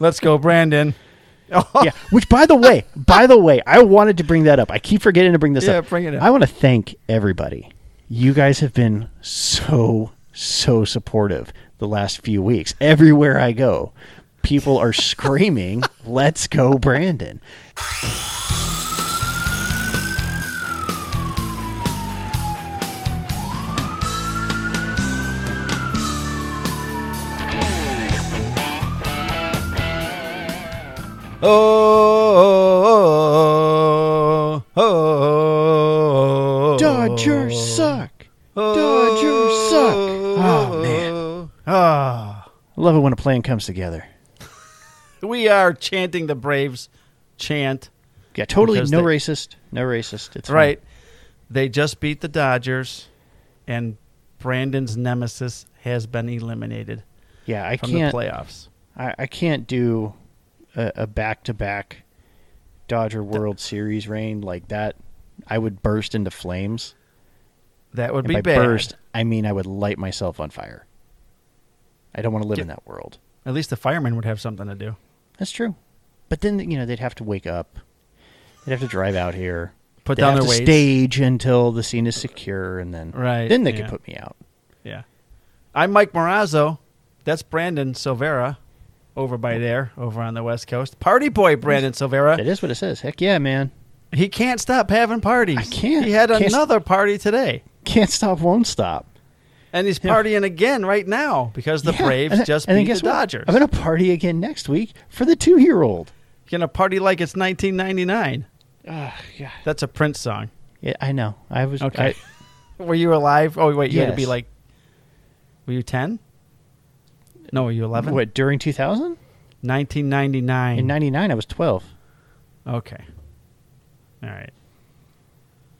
Let's go, Brandon. Oh. yeah. Which, by the way, by the way, I wanted to bring that up. I keep forgetting to bring this Yeah, up. bring it up. I want to thank everybody. You guys have been so so supportive the last few weeks. Everywhere I go, people are screaming, "Let's go, Brandon!" Oh, oh, oh, Dodgers suck. Dodgers suck. Oh man, Ah. I love it when a plan comes together. we are chanting the Braves chant. Yeah, totally no they- racist, no racist. It's fine. Right. They just beat the Dodgers, and Brandon's nemesis has been eliminated Yeah, I from can't. the playoffs. I, I can't do a, a back-to-back Dodger World Series reign like that. I would burst into flames. That would And be by bad. burst, I mean I would light myself on fire. I don't want to live in that world. At least the firemen would have something to do. That's true. But then you know they'd have to wake up. They'd have to drive out here. Put They'd down their to weights. stage until the scene is secure, and then Right, then they yeah. could put me out. Yeah. I'm Mike Morazzo. That's Brandon Silvera over by there, over on the West Coast. Party boy Brandon That Silvera. is what it says. Heck yeah, man! He can't stop having parties. I can't. He had Can't- another party today. Can't stop, won't stop. And he's Yeah. partying again right now because the Yeah, Braves and- just and beat the what? Dodgers. I'm gonna party again next week for the two-year-old. Gonna party like it's 1999. Ah, yeah. That's a Prince song. Yeah, I know. I was Okay. Were you alive? Oh wait, you had to be like. Were you 10? No, were you I, 11? what during 2000? 1999. In '99, I was 12. okay. All right.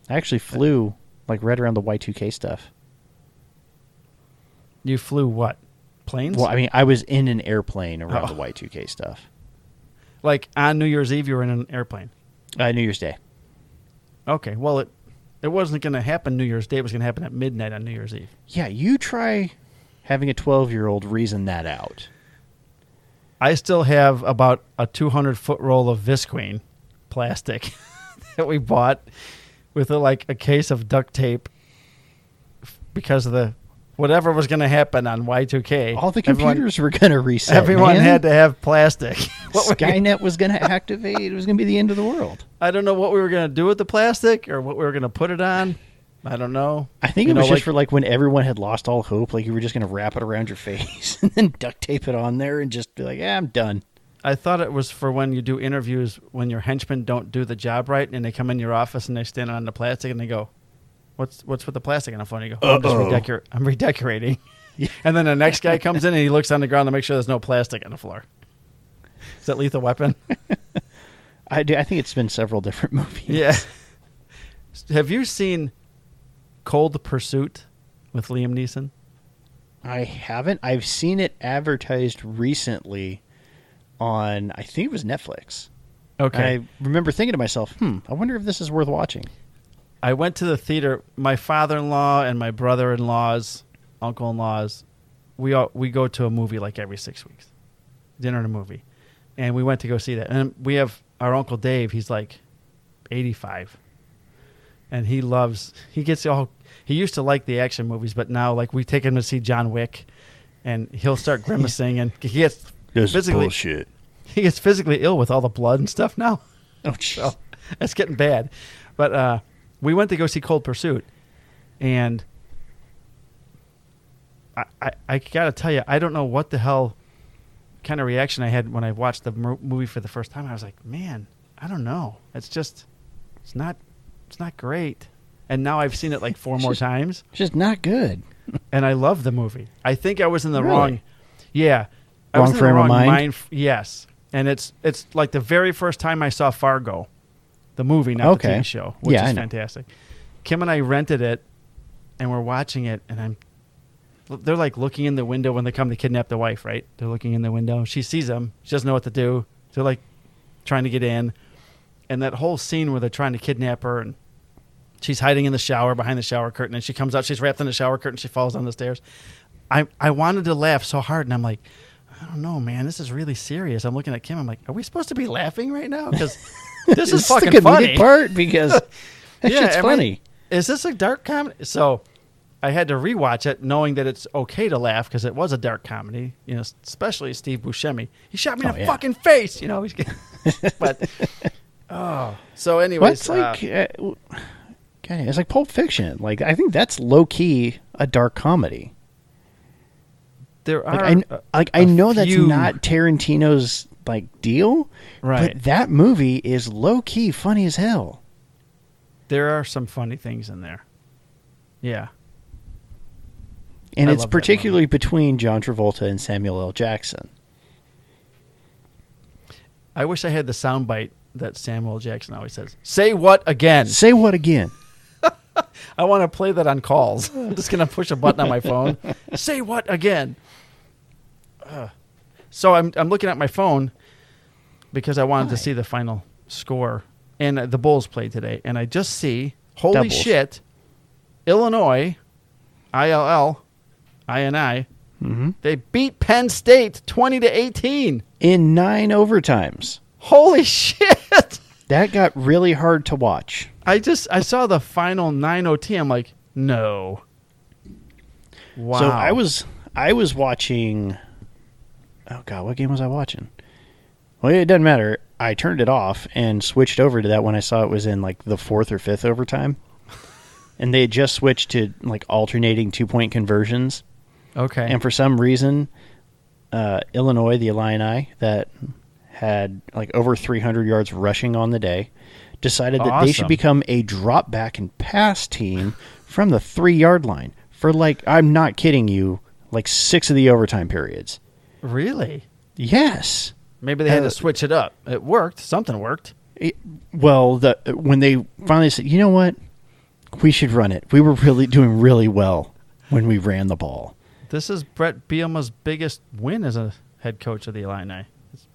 I actually flew like right around the Y2K stuff. You flew what? Planes? Well, I mean, I was in an airplane around Oh. the Y2K stuff. Like on New Year's Eve, you were in an airplane. Uh, New Year's Day. Okay. Well, it it wasn't going to happen New Year's Day. It was going to happen at midnight on New Year's Eve. Yeah, you try having a 12 year old reason that out. I still have about a 200 foot roll of Visqueen plastic that we bought with a, like a case of duct tape because of the whatever was going to happen on Y2K. All the Everyone- computers were going to reset. Everyone man. had to have plastic. What Skynet was going to activate. It was going to be the end of the world. I don't know what we were going to do with the plastic or what we were going to put it on. I don't know. I think You it was know, just like- for like when everyone had lost all hope, like you were just going to wrap it around your face and then duct tape it on there and just be like, yeah, I'm done. I thought it was for when you do interviews when your henchmen don't do the job right and they come in your office and they stand on the plastic and they go, "What's what's with the plastic on the phone?" You go, oh, "I'm just Uh-oh. redecor- I'm redecorating." and then the next guy comes in and he looks on the ground to make sure there's no plastic on the floor. Is that Lethal Weapon? I do. I think it's been several different movies. yeah. Have you seen Cold Pursuit with Liam Neeson? I haven't. I've seen it advertised recently on, I think it was Netflix. Okay. I remember thinking to myself, hmm, I wonder if this is worth watching. I went to the theater. My father-in-law and my brother-in-laws, uncle-in-laws, we all, we go to a movie like every six weeks, dinner and a movie, and we went to go see that. And we have our uncle Dave. He's like eighty-five, and he loves. He gets all. He used to like the action movies, but now like we take him to see John Wick, and he'll start grimacing, and he gets physically bullshit. he gets physically ill with all the blood and stuff now. Oh. So it's getting bad. But uh, we went to go see Cold Pursuit, and I, I, I gotta tell you, I don't know what the hell kind of reaction I had when I watched the mo- movie for the first time. I was like, man, I don't know. It's just, it's not, it's not great. And now I've seen it like four more just- times, It's just not good. and I love the movie. I think I was in the Really? wrong, yeah, I Wrong was in the frame of wrong mind? f- yes, and it's it's like the very first time I saw Fargo, the movie, not the TV show, which Yeah, is fantastic. Kim and I rented it, and we're watching it, and I'm. They're like looking in the window when they come to kidnap the wife, right? They're looking in the window. She sees them. She doesn't know what to do. They're like trying to get in, and that whole scene where they're trying to kidnap her, and she's hiding in the shower behind the shower curtain, and she comes out. She's wrapped in the shower curtain. She falls down the stairs. I I wanted to laugh so hard, and I'm like, I don't know, man. This is really serious. I'm looking at Kim. I'm like, are we supposed to be laughing right now? Because this is It's the fucking funny. part because that shit's am I- funny. is this a dark comedy? So I had to rewatch it, knowing that it's okay to laugh because it was a dark comedy. You know, especially Steve Buscemi. He shot me in Oh, the yeah. fucking face. You know, he's but oh. So, anyways, it's like, uh, God, it's like Pulp Fiction. Like I think that's low key a dark comedy. there are I, uh, like I know that's not Tarantino's like deal, right. but that movie is low key funny as hell. there are some funny things in there. Yeah. And I it's particularly between John Travolta and Samuel L. Jackson. I wish I had the soundbite that Samuel Jackson always says. Say what again? Say what again? I want to play that on calls. I'm just going to push a button on my phone. Say what again? Ugh. so I'm I'm looking at my phone because I wanted Why? to see the final score and uh, the Bulls played today and I just see holy Doubles. shit Illinois ILL INI hmm they beat Penn State 20 to 18. In nine overtimes. Holy shit. That got really hard to watch. I just I saw the final 9 OT. I'm like, no. Wow. So I was I was watching. Oh God, what game was I watching? Well, it doesn't matter. I turned it off and switched over to that when I saw it was in like the fourth or fifth overtime, and they had just switched to like alternating two point conversions. okay. And for some reason, uh, Illinois, the Illini, that had like over 300 yards rushing on the day, decided that they should become a drop back and pass team from the three yard line for like, I'm not kidding you, like six of the overtime periods. really? Yes. Maybe they had Uh, to switch it up. It worked. Something worked. It- well, the when they finally said, you know what, we should run it. We were really doing really well when we ran the ball. This is Brett Bielema's biggest win as a head coach of the Illini.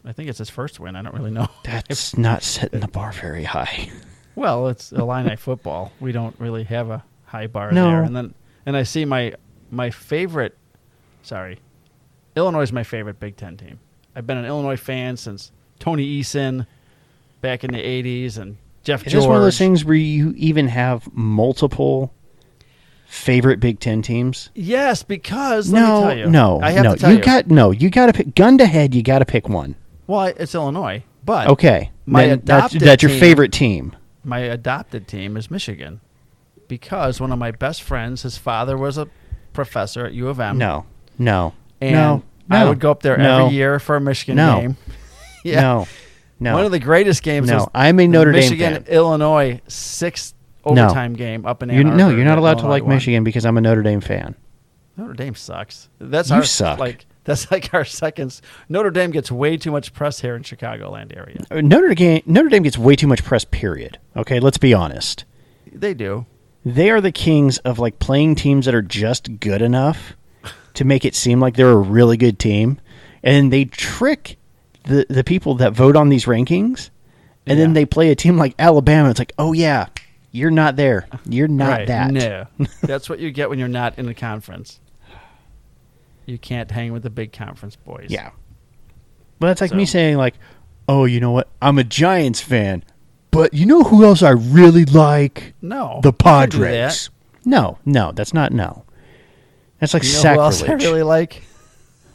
It's- I think it's his first win. I don't really know. That's not setting the bar very high. Well, it's Illini football. We don't really have a high bar No. there. And then and I see my my favorite sorry. Illinois is my favorite Big Ten team. I've been an Illinois fan since Tony Eason back in the eighties and Jeff Is George. this one of those things where you even have multiple favorite Big Ten teams? Yes, because let me no, tell you, no, I have no. to tell you you. got no. You got to pick gun to head. You got to pick one. Well, it's Illinois, but Okay, my then that's, that's your team- favorite team. my adopted team is Michigan because one of my best friends, his father was a professor at U of M. No, no, and no, I would go up there no, every year for a Michigan No. game. yeah, No, no, one of the greatest games. no. was I'm a Notre Dame Michigan. Illinois sixth No. overtime game up in Ann You, no, you're not allowed to like won. Michigan because I'm a Notre Dame fan. Notre Dame sucks. That's You our suck. like that's like our second. Notre Dame gets way too much press here in Chicagoland area. Uh, Notre Dame Notre Dame gets way too much press. Period. Okay, let's be honest. They do. they are the kings of like playing teams that are just good enough to make it seem like they're a really good team and they trick the the people that vote on these rankings and then they play a team like Alabama it's like oh yeah you're not there you're not right. that No, that's what you get when you're not in the conference. You can't hang with the big conference boys. yeah but it's like me saying like oh you know what I'm a Giants fan but you know who else I really like No. the you can Padres no no that's not no that's like that. You know who else I really like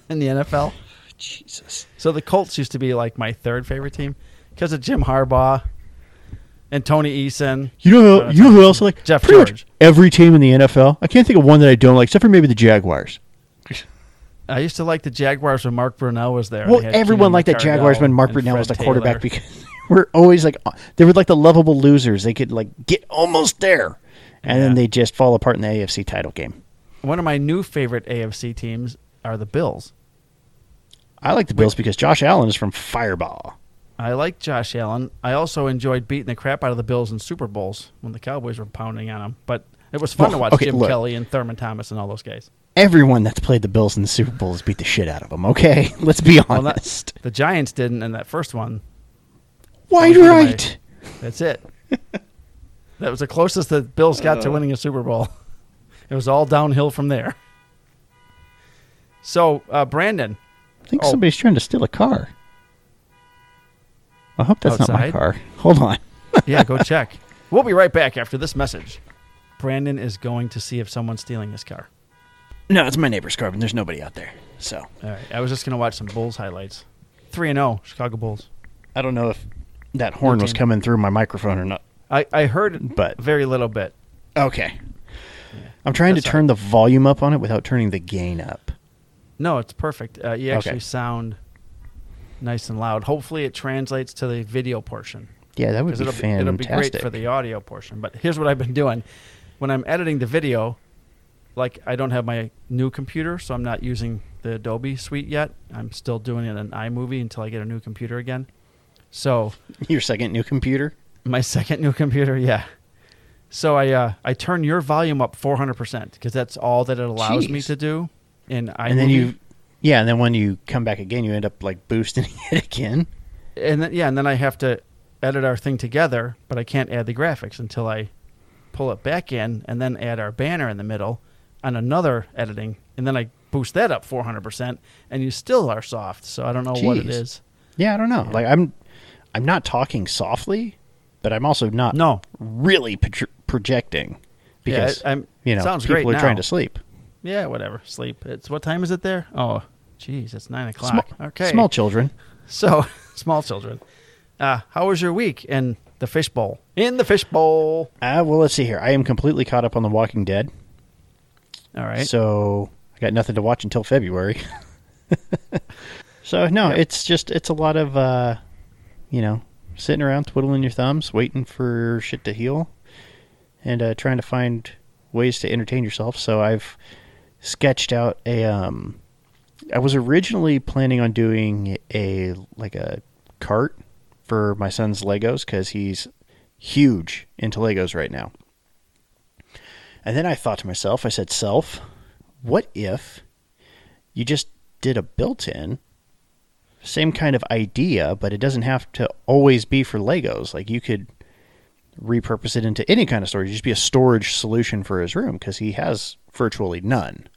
in the NFL? Jesus So the Colts used to be like my third favorite team because of Jim Harbaugh and Tony Eason. You know, Uh, who, you know who else I like? Jeff Pretty George. much every team in the NFL. I can't think of one that I don't like, except for maybe the Jaguars. I used to like the Jaguars when Mark Brunell was there. Well, everyone Keenan liked the Jaguars when Mark Brunell was the Fred quarterback because they were always like they were like the lovable losers. They could like get almost there, and then they just fall apart in the AFC title game. One of my new favorite AFC teams are the Bills. I like the Bills because Josh Allen is from Firebaugh. I like Josh Allen. I also enjoyed beating the crap out of the Bills in Super Bowls when the Cowboys were pounding on them. But it was fun Well, to watch okay, Jim look. Kelly and Thurman Thomas and all those guys. Everyone that's played the Bills in the Super Bowl has beat the shit out of them. Okay, let's be Well, that- honest. The Giants didn't in that first one. Wide Those were my- right. That's it. that was the closest the Bills got Uh. to winning a Super Bowl. It was all downhill from there. So, uh, Brandon, I think Oh. somebody's trying to steal a car. I hope that's not my car. Hold on. yeah, go check. We'll be right back after this message. Brandon is going to see if someone's stealing his car. No, it's my neighbor's car, and there's nobody out there. So All right. I was just going to watch some Bulls highlights. 3 and 0, Chicago Bulls. I don't know if that horn was coming through my microphone or not. I, I heard it But very little bit. okay, I'm trying That's to turn the volume up on it without turning the gain up. No, it's perfect. Uh, you actually Okay. sound nice and loud. Hopefully, it translates to the video portion. Yeah, that would be it'll fantastic. it'll be great for the audio portion. But here's what I've been doing: when I'm editing the video, like I don't have my new computer, so I'm not using the Adobe Suite yet. I'm still doing it in iMovie until I get a new computer again. So Your second new computer. my second new computer, yeah. So I uh, I turn your volume up 400 percent because that's all that it allows me to do in iMovie. and then you, yeah, and then when you come back again, you end up like boosting it again. and then yeah, and then I have to edit our thing together, but I can't add the graphics until I pull it back in and then add our banner in the middle on another editing, and then I boost that up 400%, and you still are soft. So I don't know what it is. Yeah, I don't know. Like I'm, I'm not talking softly, but I'm also not No, really pro- projecting because yeah, I'm, you know sounds people are now. trying to sleep. Yeah, whatever. Sleep. It's what time is it there? Oh, geez, it's nine o'clock. Small, okay. small children. So small children. Uh, how was your week in the fishbowl? In the fishbowl. Uh, well, let's see here. I am completely caught up on The Walking Dead, All right. so I got nothing to watch until February. so no, Yep. it's just it's a lot of uh, you know sitting around twiddling your thumbs, waiting for shit to heal, and uh, trying to find ways to entertain yourself. So I've sketched out a um, I was originally planning on doing a like a cart for my son's Legos because he's huge into Legos right now. And then I thought to myself, I said, self, what if you just did a built in, same kind of idea, but it doesn't have to always be for Legos. Like you could repurpose it into any kind of storage, just be a storage solution for his room because he has virtually none.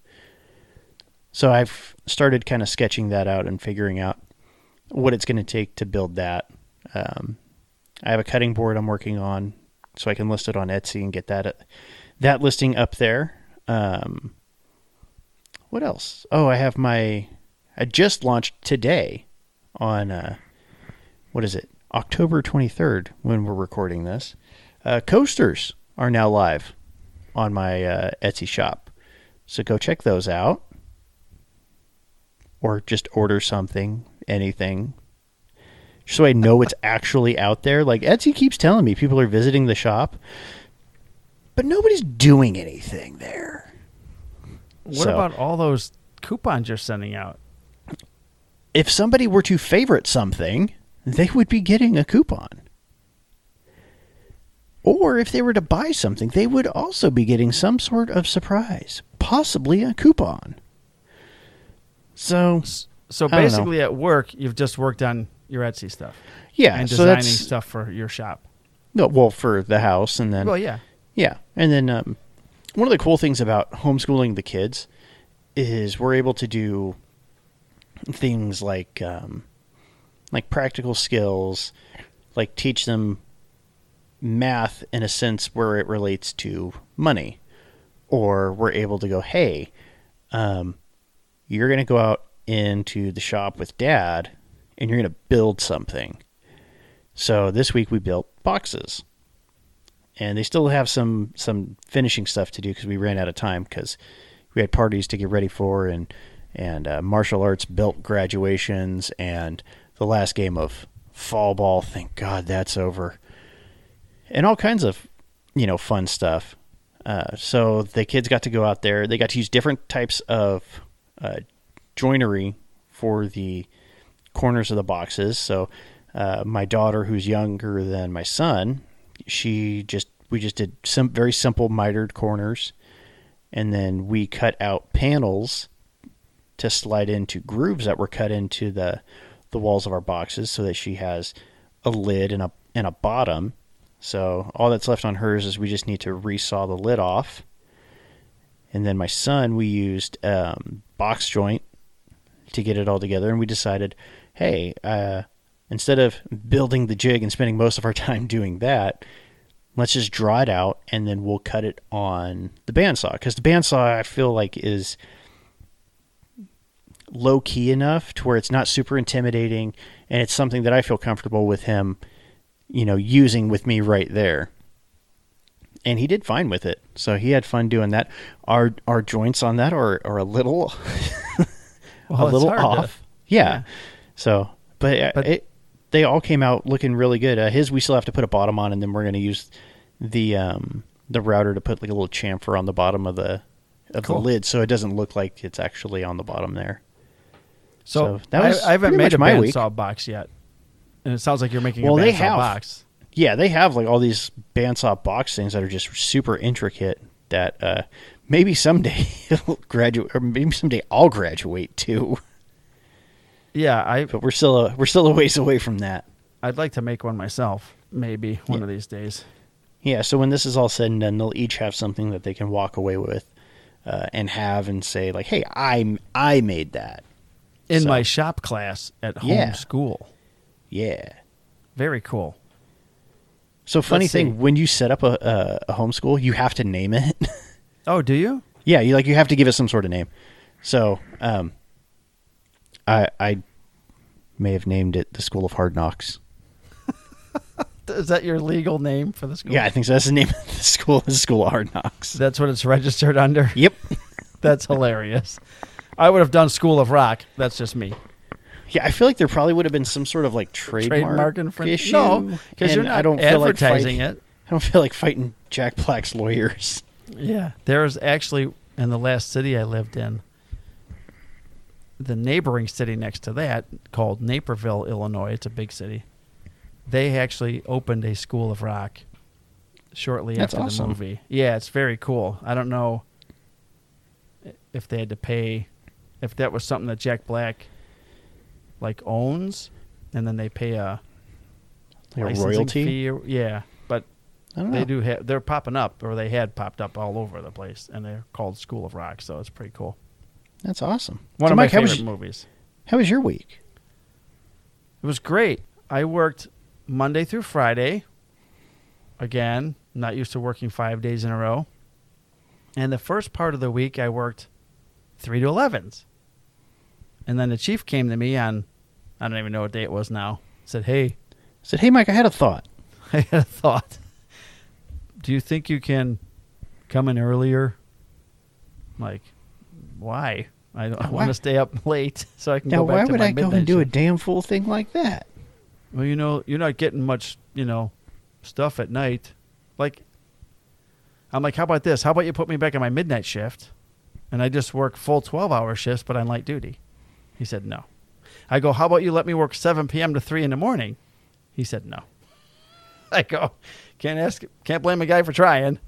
So I've started kind of sketching that out and figuring out what it's going to take to build that. Um, I have a cutting board I'm working on, so I can list it on Etsy and get that that listing up there. Um, what else? Oh, I have my. I just launched today on uh, what is it? October 23rd when we're recording this. Uh, coasters are now live on my uh, Etsy shop, so go check those out, or just order something, anything, so I know it's actually out there. Like Etsy keeps telling me people are visiting the shop, but nobody's doing anything there. what so- about all those coupons you're sending out? If somebody were to favorite something, they would be getting a coupon. Or if they were to buy something, they would also be getting some sort of surprise, possibly a coupon. So, So I don't know. basically, at work, you've just worked on your Etsy stuff yeah, and so designing that's stuff for your shop. no, well for the house, and then Well, yeah. Yeah, and then um, one of the cool things about homeschooling the kids is we're able to do things like um, like practical skills, like teach them math in a sense where it relates to money, or we're able to go, hey, um, you're going to go out into the shop with dad, and you're going to build something. So this week we built boxes and they still have some some finishing stuff to do because we ran out of time because we had parties to get ready for and and uh, martial arts belt graduations and the last game of fall ball. Thank God that's over, and all kinds of you know fun stuff. Uh, so the kids got to go out there. They got to use different types of uh, joinery for the corners of the boxes. So uh, my daughter, who's younger than my son, she just we just did some very simple mitered corners, and then we cut out panels to slide into grooves that were cut into the the walls of our boxes, so that she has a lid and a and a bottom. So all that's left on hers is we just need to resaw the lid off. And then my son, we used um, box joint to get it all together, and we decided, hey, uh, instead of building the jig and spending most of our time doing that, let's just draw it out and then we'll cut it on the bandsaw because the bandsaw I feel like is low key enough to where it's not super intimidating and it's something that I feel comfortable with him, you know, using with me right there. And he did fine with it, so he had fun doing that. Our our joints on that are, are a little Well, a little hard to- off. yeah. yeah. So, but, uh, But- it, they all came out looking really good. Uh, his we still have to put a bottom on, and then we're going to use the um, the router to put like a little chamfer on the bottom of the of Cool. the lid, so it doesn't look like it's actually on the bottom there. So, So that was I, I haven't made a my week. bandsaw box yet, and it sounds like you're making Well, a bandsaw they have. box. Yeah, they have like all these bandsaw box things that are just super intricate. That uh, maybe someday graduate, or maybe someday I'll graduate too. Yeah, I But we're still a, we're still a ways away from that. I'd like to make one myself, maybe one Yeah. of these days. Yeah, so when this is all said and done, they'll each have something that they can walk away with uh, and have and say like, "Hey, I I made that." In So- my shop class at home Yeah. school, Yeah. very cool. So funny Let's thing, see. when you set up a, a, a homeschool, you have to name it. Oh, do you? yeah, you like you have to give it some sort of name. So, um, I I may have named it the School of Hard Knocks. Is that your legal name for the school? Yeah, I think so. That's the name of the school. The School of Hard Knocks. That's what it's registered under. Yep. That's hilarious. I would have done School of Rock. That's just me. Yeah, I feel like there probably would have been some sort of like trademark, Trademark infringement. issue. No, because you're not I don't feel like advertising fight- it. I don't feel like fighting Jack Black's lawyers. Yeah, there's actually in the last city I lived in, the neighboring city next to that called Naperville, Illinois. It's a big city. They actually opened a school of rock shortly That's after awesome. the movie. Yeah, it's very cool. I don't know if they had to pay, if that was something that Jack Black like owns, and then they pay a Like a royalty. fee. or- Yeah, but don't know. they do have they're popping up or they had popped up all over the place and they're called school of rock so it's pretty cool That's awesome. one So, of Mike, my how favorite was, movies how was your week? it was great i worked monday through friday again not used to working five days in a row and the first part of the week i worked 3 to 11s and then the chief came to me on i don't even know what day it was now said hey I said, "Hey, Mike, I had a thought. I had a thought. Do you think you can come in earlier? Like, why? I, I want to stay up late so I can Now, go back to my Now, why would I go and do a damn fool thing like that? Well, you know, you're not getting much, you know, stuff at night. Like, I'm like, how about this? How about you put me back on my midnight shift, and I just work full 12-hour shifts, but on light duty? He said no. I go, how about you let me work 7 p.m. to 3 in the morning? He said no. I go, can't ask, can't blame a guy for trying.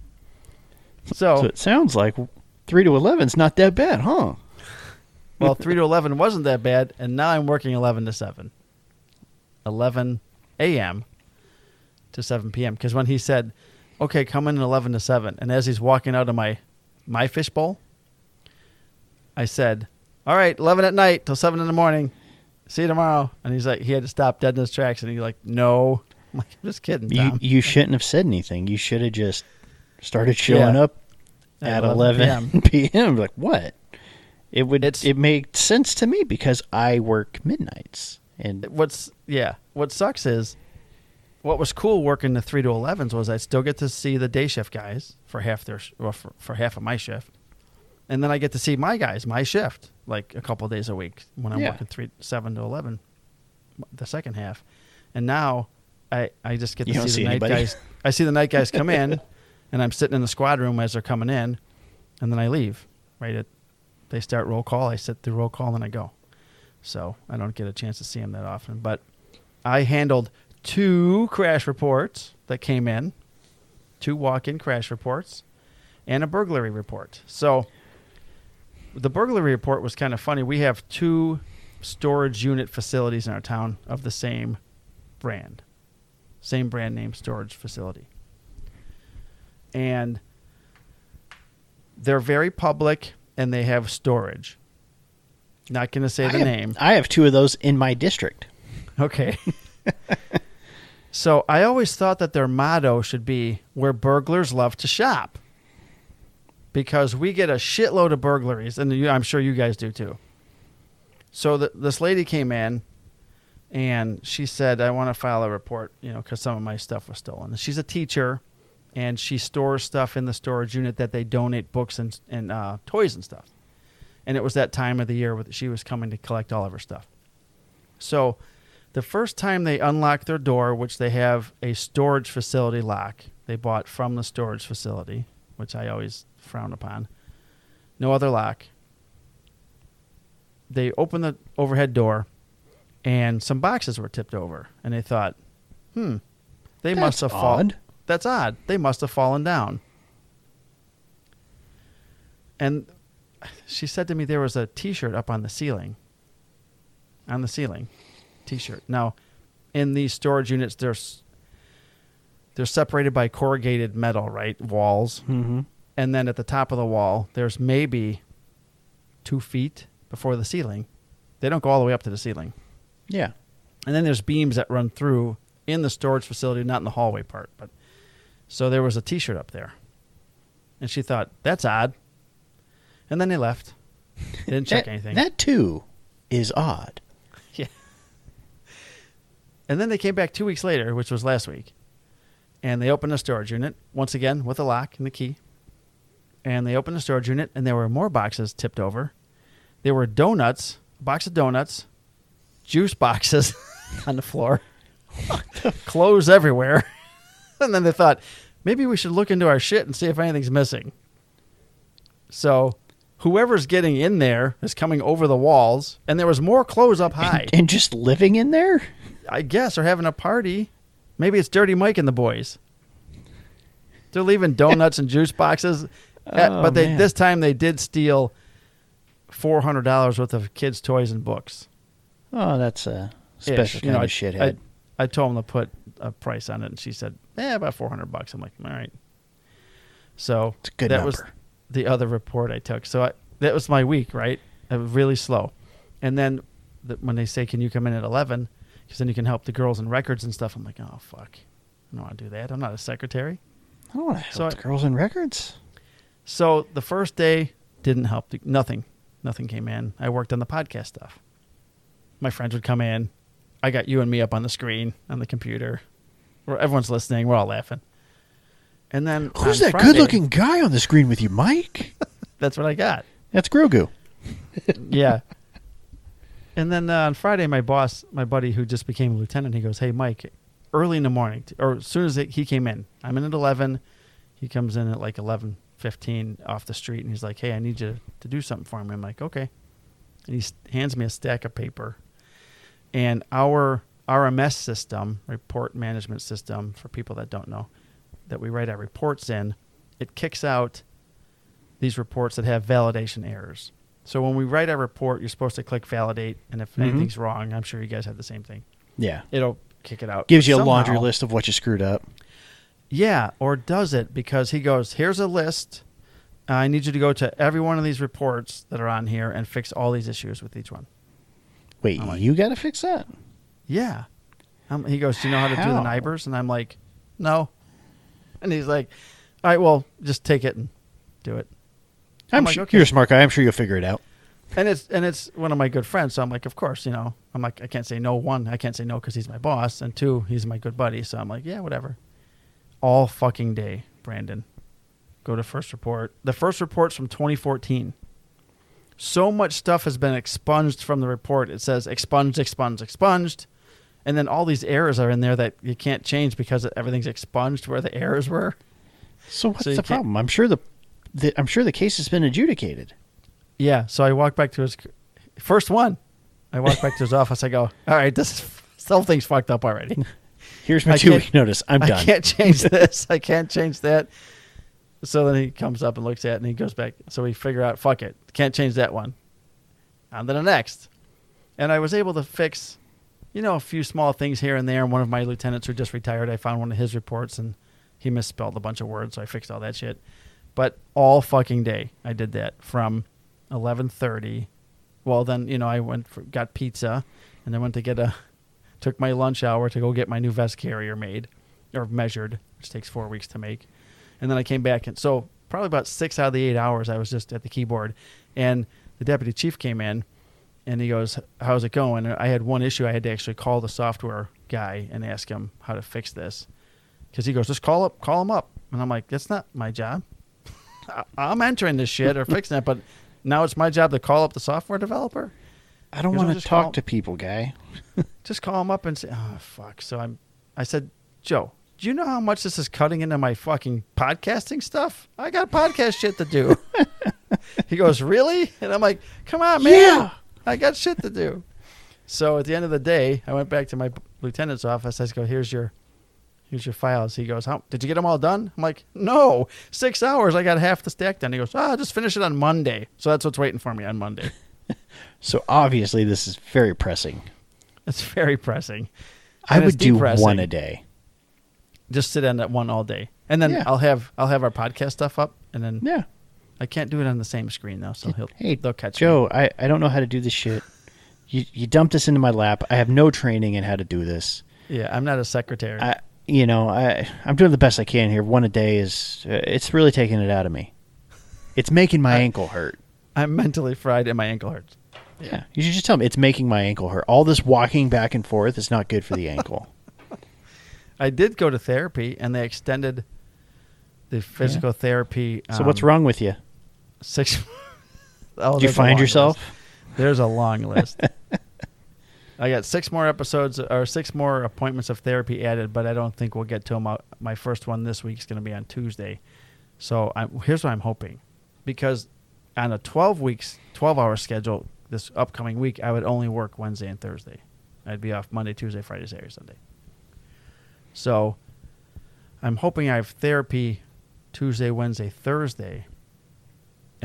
So, So it sounds like three to eleven's not that bad, huh? Well, 3 to 11 wasn't that bad, and now I'm working 11 to 7. 11 a.m. to 7 p.m. Because when he said, okay, come in at 11 to 7, and as he's walking out of my, my fishbowl, I said, all right, 11 at night till 7 in the morning. See you tomorrow. And he's like, he had to stop dead in his tracks, and he's like, no. I'm like, I'm just kidding, You Tom. you shouldn't have said anything. You should have just started showing Yeah. up At at 11 eleven p.m. Like what? It would. It's- it made sense to me because I work midnights, and what's yeah what sucks is what was cool working the 3 to 11s was i still get to see the day shift guys for half their or for, for half of my shift and then i get to see my guys my shift like a couple days a week when i'm Yeah. working 3 7 to 11 the second half and now i i just get to see, see the night guys i see the night guys come in and i'm sitting in the squad room as they're coming in and then i leave right at they start roll call i sit through roll call and i go so I don't get a chance to see him that often. But I handled two crash reports that came in, two walk-in crash reports, and a burglary report. So the burglary report was kind of funny. We have two storage unit facilities in our town of the same brand, same brand name storage facility, and they're very public and they have storage Not going to say I the have, name. I have two of those in my district. Okay. so I always thought that their motto should be where burglars love to shop. Because we get a shitload of burglaries, and I'm sure you guys do too. So the, this lady came in, and she said, "I want to file a report, you know, because some of my stuff was stolen." And she's a teacher, and she stores stuff in the storage unit that they donate books and and uh, toys and stuff. And it was that time of the year where she was coming to collect all of her stuff. So the first time they unlocked their door, which they have a storage facility lock they bought from the storage facility, which I always frown upon, no other lock. They opened the overhead door, and some boxes were tipped over, and they thought, "Hmm, they must have fallen. That's odd. They must have fallen down." And she said to me there was a T-shirt up on the ceiling. On the ceiling, T-shirt. Now, in these storage units, there's they're separated by corrugated metal, right? Walls, Mm-hmm. and then at the top of the wall, there's maybe two feet before the ceiling. They don't go all the way up to the ceiling, Yeah. and then there's beams that run through in the storage facility, not in the hallway part. But so there was a T-shirt up there, and she thought that's odd, and then they left. They didn't check that, anything. That too is odd. Yeah. And then they came back two weeks later, which was last week, and they opened the storage unit once again with a lock and the key. And they opened the storage unit, and there were more boxes tipped over. There were donuts, a box of donuts, juice boxes on the floor, clothes everywhere. and then they thought, maybe we should look into our shit and see if anything's missing. So whoever's getting in there is coming over the walls, and there was more clothes up high. And, and just living in there? I guess, or having a party. Maybe it's Dirty Mike and the boys. They're leaving donuts and juice boxes, Oh, but they this time they did steal four hundred dollars worth of kids' toys and books. Oh, that's a special Ish. kind You know, of I- shithead. I, I told them to put a price on it, and she said, "Yeah, about four hundred bucks." I'm like, "All right." So it's a good that number. was the other report I took. So I, that was my week, right? It was really slow. And then the, when they say, "Can you come in at 11?" Because then you can help the girls in records and stuff. I'm like, "Oh fuck, I don't want to do that. I'm not a secretary." I don't want to help So the I- girls in records. So the first day didn't help. Nothing, nothing came in. I worked on the podcast stuff. My friends would come in. I got you and me up on the screen on the computer. Everyone's listening. We're all laughing. And then Who's that Friday- good-looking guy on the screen with you, Mike? That's what I got. That's Grogu. yeah. And then uh, on Friday, my boss, my buddy who just became a lieutenant, he goes, "Hey, Mike, early in the morning, or as soon as he came in, I'm in at 11. He comes in at like 11:15 off the street, and he's like, "Hey, I need you to do something for me." I'm like, "Okay." And he hands me a stack of paper, and our RMS system, report management system, for people that don't know, that we write our reports in, it kicks out these reports that have validation errors. So when we write a report, you're supposed to click validate, and if Mhm. anything's wrong, I'm sure you guys have the same thing. Yeah. It'll kick it out. Gives you a laundry list of what you screwed up. Yeah, or does it because he goes, "Here's a list. I need you to go to every one of these reports that are on here and fix all these issues with each one." Wait, like- you got to fix that? Yeah. Um, he goes, "Do you know how to do the How? neighbors?" And I'm like, "No." And he's like, "All right, well, just take it and do it." I'm, I'm like, su- okay. You're a smart guy. I'm sure you'll figure it out. and it's and it's one of my good friends. So I'm like, of course, you know. I'm like, I can't say no. One, I can't say no because he's my boss, and two, he's my good buddy. So I'm like, yeah, whatever. All fucking day, Brandon. Go to first report. The first report's from 2014. So much stuff has been expunged from the report. It says expunged, expunged, expunged, and then all these errors are in there that you can't change because everything's expunged where the errors were. So what's So the problem? I'm sure the, the I'm sure the case has been adjudicated. Yeah. So I walked back to his first one. I walked back to his office. I go, all right, this is, this whole thing's fucked up already. Here's my two week notice. I'm done. I can't change this. I can't change that. So then he comes up and looks at it and he goes back. So we figure out, fuck it. Can't change that one. On to the next. And I was able to fix, you know, a few small things here and there. One of my lieutenants who just retired, I found one of his reports and he misspelled a bunch of words. So I fixed all that shit. But all fucking day I did that from 1130 well, then you know I went for, got pizza, and then went to get a took my lunch hour to go get my new vest carrier made or measured, which takes four weeks to make, and then I came back and so probably about six out of the eight hours I was just at the keyboard, and the deputy chief came in, and he goes, "How's it going?" And I had one issue. I had to actually call the software guy and ask him how to fix this, because he goes, "Just call up, call him up," and I'm like, "That's not my job. I'm entering this shit or fixing it, but now it's my job to call up the software developer." I don't want to talk to people, guy. just call him up and say, "Oh fuck." So I'm, I said, Joe, do you know how much this is cutting into my fucking podcasting stuff? I got podcast shit to do. he goes, really? And I'm like, come on, man. Yeah. I got shit to do. So at the end of the day, I went back to my lieutenant's office. I go, here's your, here's your files. He goes, how did you get them all done? I'm like, no, six hours. I got half the stack done. He goes, ah, just finish it on Monday. So that's what's waiting for me on Monday. So obviously this is very pressing. It's very pressing. I And it's would do one a day. just sit on that one all day, and then Yeah. I'll have I'll have our podcast stuff up, and then Yeah. I can't do it on the same screen though, so he'll Hey, they'll catch me. Joe, I, I don't know how to do this shit. You you dumped this into my lap. I have no training in how to do this. Yeah, I'm not a secretary. I you know I I'm doing the best I can here. One a day is uh, it's really taking it out of me. It's making my I- ankle hurt. I'm mentally fried and my ankle hurts. Yeah, you should just tell me it's making my ankle hurt. All this walking back and forth is not good for the ankle. I did go to therapy, and they extended the physical therapy. so what's um, wrong with you? Six. oh, Did you find yourself? list. There's a long list. I got six more episodes or six more appointments of therapy added, but I don't think we'll get to them. out- uh, My first one this week is going to be on Tuesday. So I'm, here's what I'm hoping, because on a 12 weeks, 12 hour schedule this upcoming week, I would only work Wednesday and Thursday. I'd be off Monday, Tuesday, Friday, Saturday, Sunday. So I'm hoping I have therapy Tuesday, Wednesday, Thursday.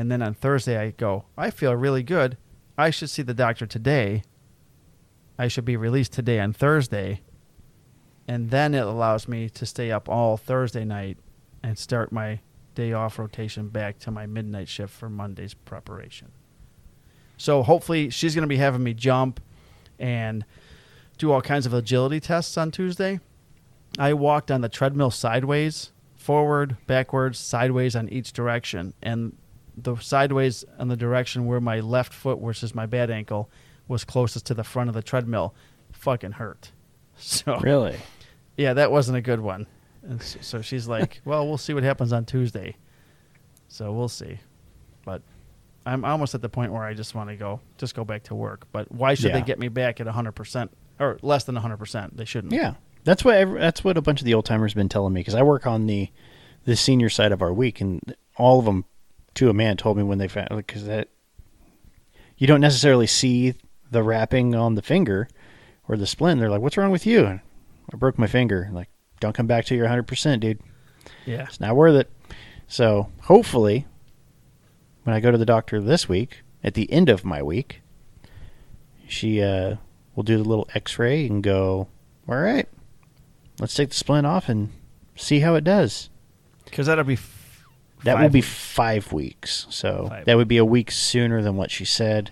And then on Thursday, I go, I feel really good. I should see the doctor today. I should be released today on Thursday. And then it allows me to stay up all Thursday night and start my day off rotation back to my midnight shift for Monday's preparation. So hopefully she's going to be having me jump and do all kinds of agility tests on Tuesday. I walked on the treadmill sideways, forward, backwards, sideways on each direction. And the sideways on the direction where my left foot, which is my bad ankle, was closest to the front of the treadmill, fucking hurt. So Really? yeah, that wasn't a good one. And so, so she's like, "Well, we'll see what happens on Tuesday." So we'll see. But I'm almost at the point where I just want to go, just go back to work. But why should they get me back at 100 percent or less than 100 percent? They shouldn't. Yeah, that's what every, that's what a bunch of the old timers been telling me because I work on the the senior side of our week, and all of them, to a man, told me when they found because that you don't necessarily see the wrapping on the finger or the splint. They're like, "What's wrong with you?" And I broke my finger. Like, don't come back to your hundred percent, dude. Yeah. It's not worth it. So hopefully, when I go to the doctor this week, at the end of my week, she uh, will do the little X-ray and go, "All right, let's take the splint off and see how it does." Because that'll be. That will five be weeks. five weeks. So Five that would be a week sooner than what she said.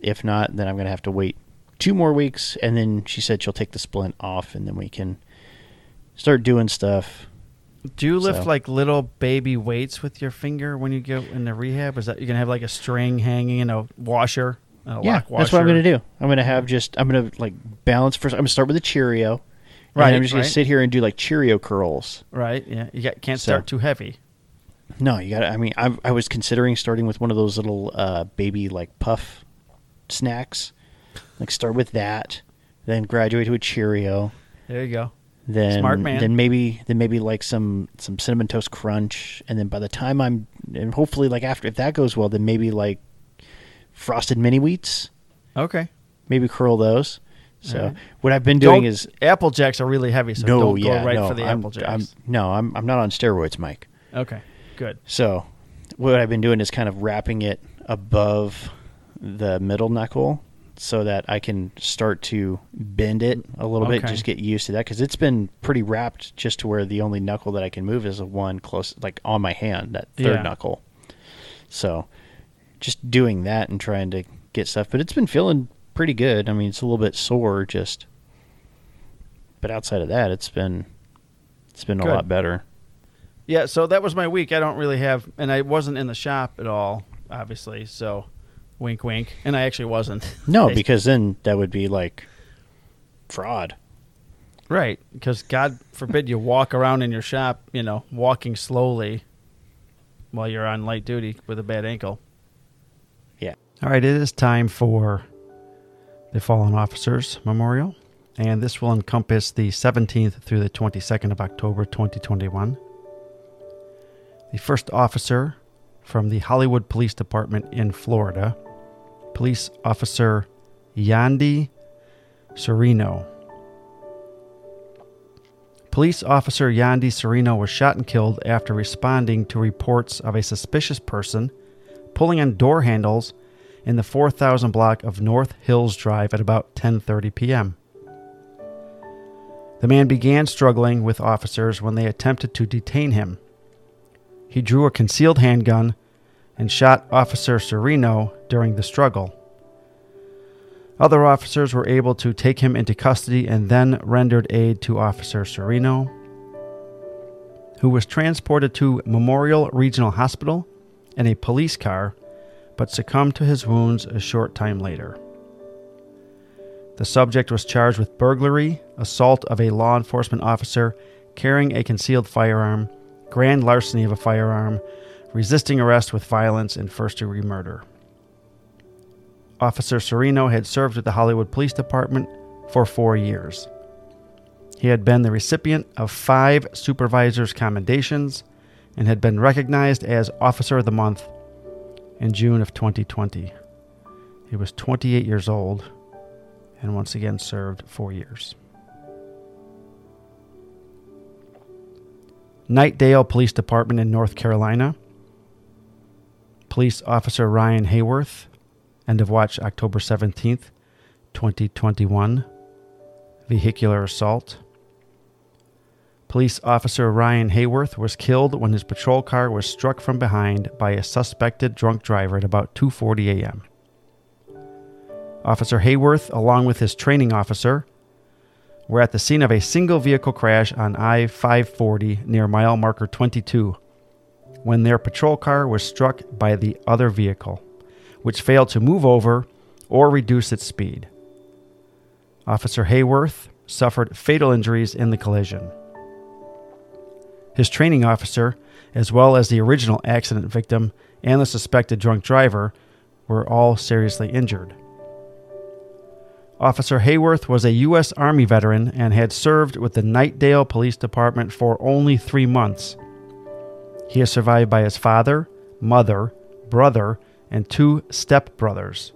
If not, then I'm going to have to wait two more weeks. And then she said she'll take the splint off, and then we can start doing stuff. Do you lift So- like little baby weights with your finger when you go into rehab? Is that you're gonna have like a string hanging and a washer? A yeah, lock washer? that's what I'm going to do. I'm going to have just I'm going to like balance first. I'm going to start with a Cheerio. Right, I'm just going to sit here and do like Cheerio curls. Right. Yeah. You got, can't So- start too heavy. No, you got. I mean, I I was considering starting with one of those little uh, baby like puff snacks. Like start with that, then graduate to a Cheerio. There you go. Then Smart man. then maybe then maybe like some some cinnamon toast crunch, and then by the time I'm and hopefully like after if that goes well, then maybe like frosted mini wheats. Okay. Maybe curl those. So Alright. what I've been doing Don't- is Apple jacks are really heavy, so no, don't yeah, go right no, for the I'm, apple jacks. I'm, no, I'm I'm not on steroids, Mike. okay. Good. So, what I've been doing is kind of wrapping it above the middle knuckle so that I can start to bend it a little bit, just get used to that because it's been pretty wrapped just to where the only knuckle that I can move is the one close, like on my hand, that third Yeah. knuckle. So, just doing that and trying to get stuff, but it's been feeling pretty good. I mean, it's a little bit sore, just. But outside of that, it's been, it's been Good. a lot better. Yeah, so that was my week. I don't really have, and I wasn't in the shop at all, obviously. So, wink, wink. And I actually wasn't. No, I- because then that would be like fraud. right, because God forbid you walk around in your shop, you know, walking slowly while you're on light duty with a bad ankle. Yeah. All right, it is time for the Fallen Officers Memorial, and this will encompass the 17th through the 22nd of October 2021. The first officer from the Hollywood Police Department in Florida, Police Officer Yandy Chirino. Police Officer Yandy Chirino was shot and killed after responding to reports of a suspicious person pulling on door handles in the 4000 block of North Hills Drive at about 10:30 p.m. The man began struggling with officers when they attempted to detain him. He drew a concealed handgun and shot Officer Chirino during the struggle. Other officers were able to take him into custody and then rendered aid to Officer Chirino, who was transported to Memorial Regional Hospital in a police car but succumbed to his wounds a short time later. The subject was charged with burglary, assault of a law enforcement officer carrying a concealed firearm, grand larceny of a firearm, resisting arrest with violence, and first degree murder. Officer Chirino had served with the Hollywood Police Department for four years. He had been the recipient of five supervisors' commendations and had been recognized as Officer of the Month in June of 2020. He was 28 years old and once again served four years. Knightdale Police Department in North Carolina. Police Officer Ryan Hayworth, end of watch October 17th, 2021. Vehicular assault. Police Officer Ryan Hayworth was killed when his patrol car was struck from behind by a suspected drunk driver at about 2:40 a.m. Officer Hayworth, along with his training officer, were at the scene of a single vehicle crash on I 540 near mile marker 22 when their patrol car was struck by the other vehicle, which failed to move over or reduce its speed. Officer Hayworth suffered fatal injuries in the collision. His training officer, as well as the original accident victim and the suspected drunk driver, were all seriously injured. Officer Hayworth was a U.S. Army veteran and had served with the Knightdale Police Department for only three months. He is survived by his father, mother, brother, and two stepbrothers.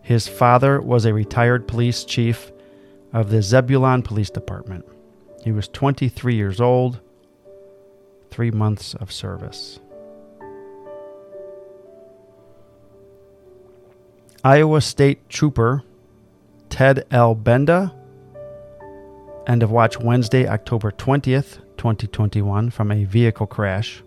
His father was a retired police chief of the Zebulon Police Department. He was 23 years old, three months of service. Iowa State Trooper Ted L. Benda, end of watch Wednesday, October 20th, 2021, from a vehicle crash.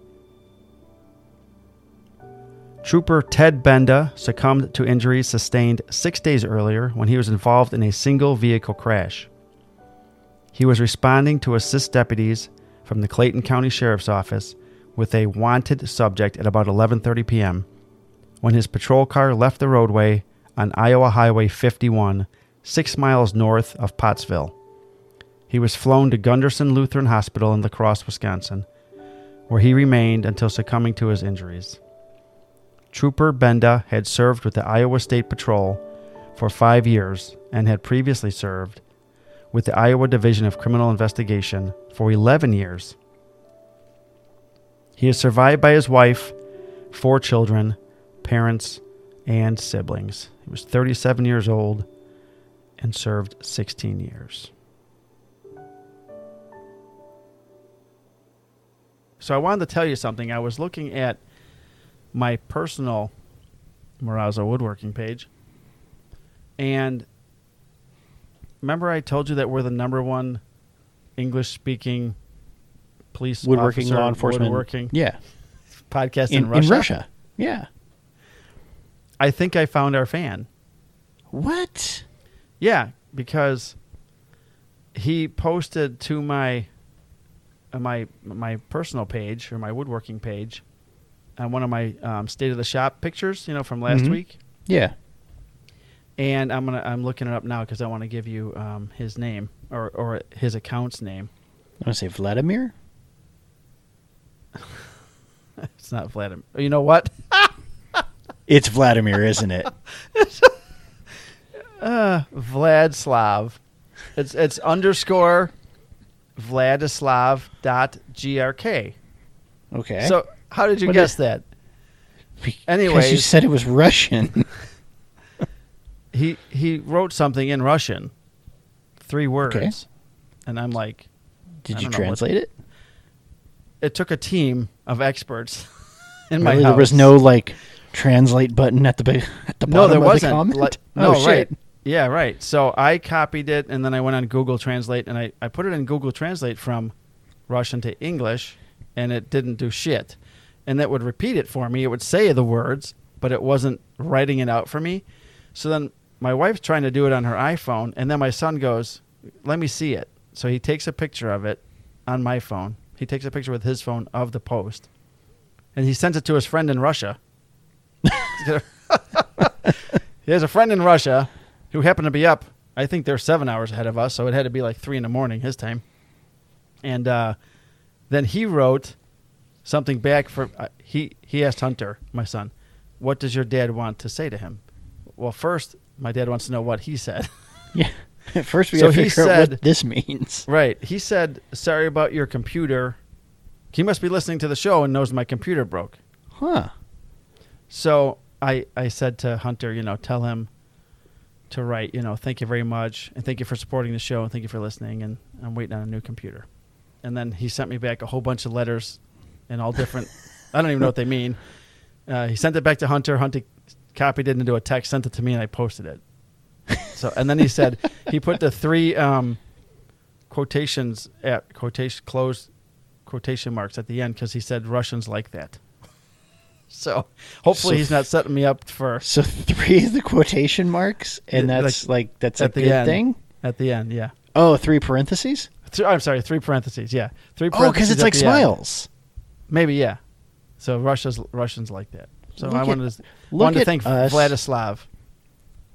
Trooper Ted Benda succumbed to injuries sustained six days earlier when he was involved in a single vehicle crash. He was responding to assist deputies from the Clayton County Sheriff's Office with a wanted subject at about 11:30 p.m. when his patrol car left the roadway on Iowa Highway 51, 6 miles north of Postville. He was flown to Gundersen Lutheran Hospital in La Crosse, Wisconsin, where he remained until succumbing to his injuries. Trooper Benda had served with the Iowa State Patrol for five years and had previously served with the Iowa Division of Criminal Investigation for 11 years. He is survived by his wife, four children, parents, and siblings. He was 37 years old and served 16 years. So I wanted to tell you something. I was looking at my personal Morazzo woodworking page, and remember I told you that we're the number one English speaking police Woodworking, officer law enforcement. woodworking Yeah. podcast In, in, Russia. in Russia. Yeah. I think I found our fan. What? Yeah, because he posted to my uh, my my personal page or my woodworking page on one of my um, state of the shop pictures, you know, from last Mhm. week. Yeah. And I'm gonna I'm looking it up now because I want to give you um, his name or or his account's name. I want to say Vladimir. It's not Vladimir. You know what? It's Vladimir, isn't it? Uh, Vladslav. It's it's underscore Vladislav dot grk. Okay. So how did you What guess is- that? because you said it was Russian. He he wrote something in Russian, three words, Okay. and I'm like, Did you know what- translate it? it took a team of experts in my house. There was no like translate button at the at the bottom no, there of wasn't. the comment. Like- oh, no, shit. Yeah, right. So I copied it, and then I went on Google Translate, and I, I put it in Google Translate from Russian to English, and it didn't do shit. And that would repeat it for me. It would say the words, but it wasn't writing it out for me. So then my wife's trying to do it on her iPhone, and then my son goes, "Let me see it." So he takes a picture of it on my phone. He takes a picture with his phone of the post, and he sends it to his friend in Russia. he has a friend in Russia who happened to be up. I think they're seven hours ahead of us, so it had to be like three in the morning his time. And uh, then he wrote something back for uh, he he asked Hunter, my son, what does your dad want to say to him? Well, first my dad wants to know what he said. Yeah. First, we So have to he figure out said- what this means. right. He said, "Sorry about your computer." He must be listening to the show and knows my computer broke. Huh. So I I said to Hunter, you know, tell him to write, you know, thank you very much and thank you for supporting the show and thank you for listening and I'm waiting on a new computer. And then he sent me back a whole bunch of letters and all different I don't even know what they mean. Uh, he sent it back to Hunter. Hunter copied it into a text, sent it to me, and I posted it. So and then he said he put the three um, quotations at quotation close quotation marks at the end because he said Russians like that. So hopefully So he's not setting me up for So three is the quotation marks, and that's like, that's a at the good end. thing. at the end. Yeah. Oh, three parentheses. Th- I'm sorry, three parentheses. Yeah, three. Oh, because it's like the end. smiles. Maybe yeah. So Russia's Russians like that. So Look I at- wanted to look wanted to thank us. Vladislav.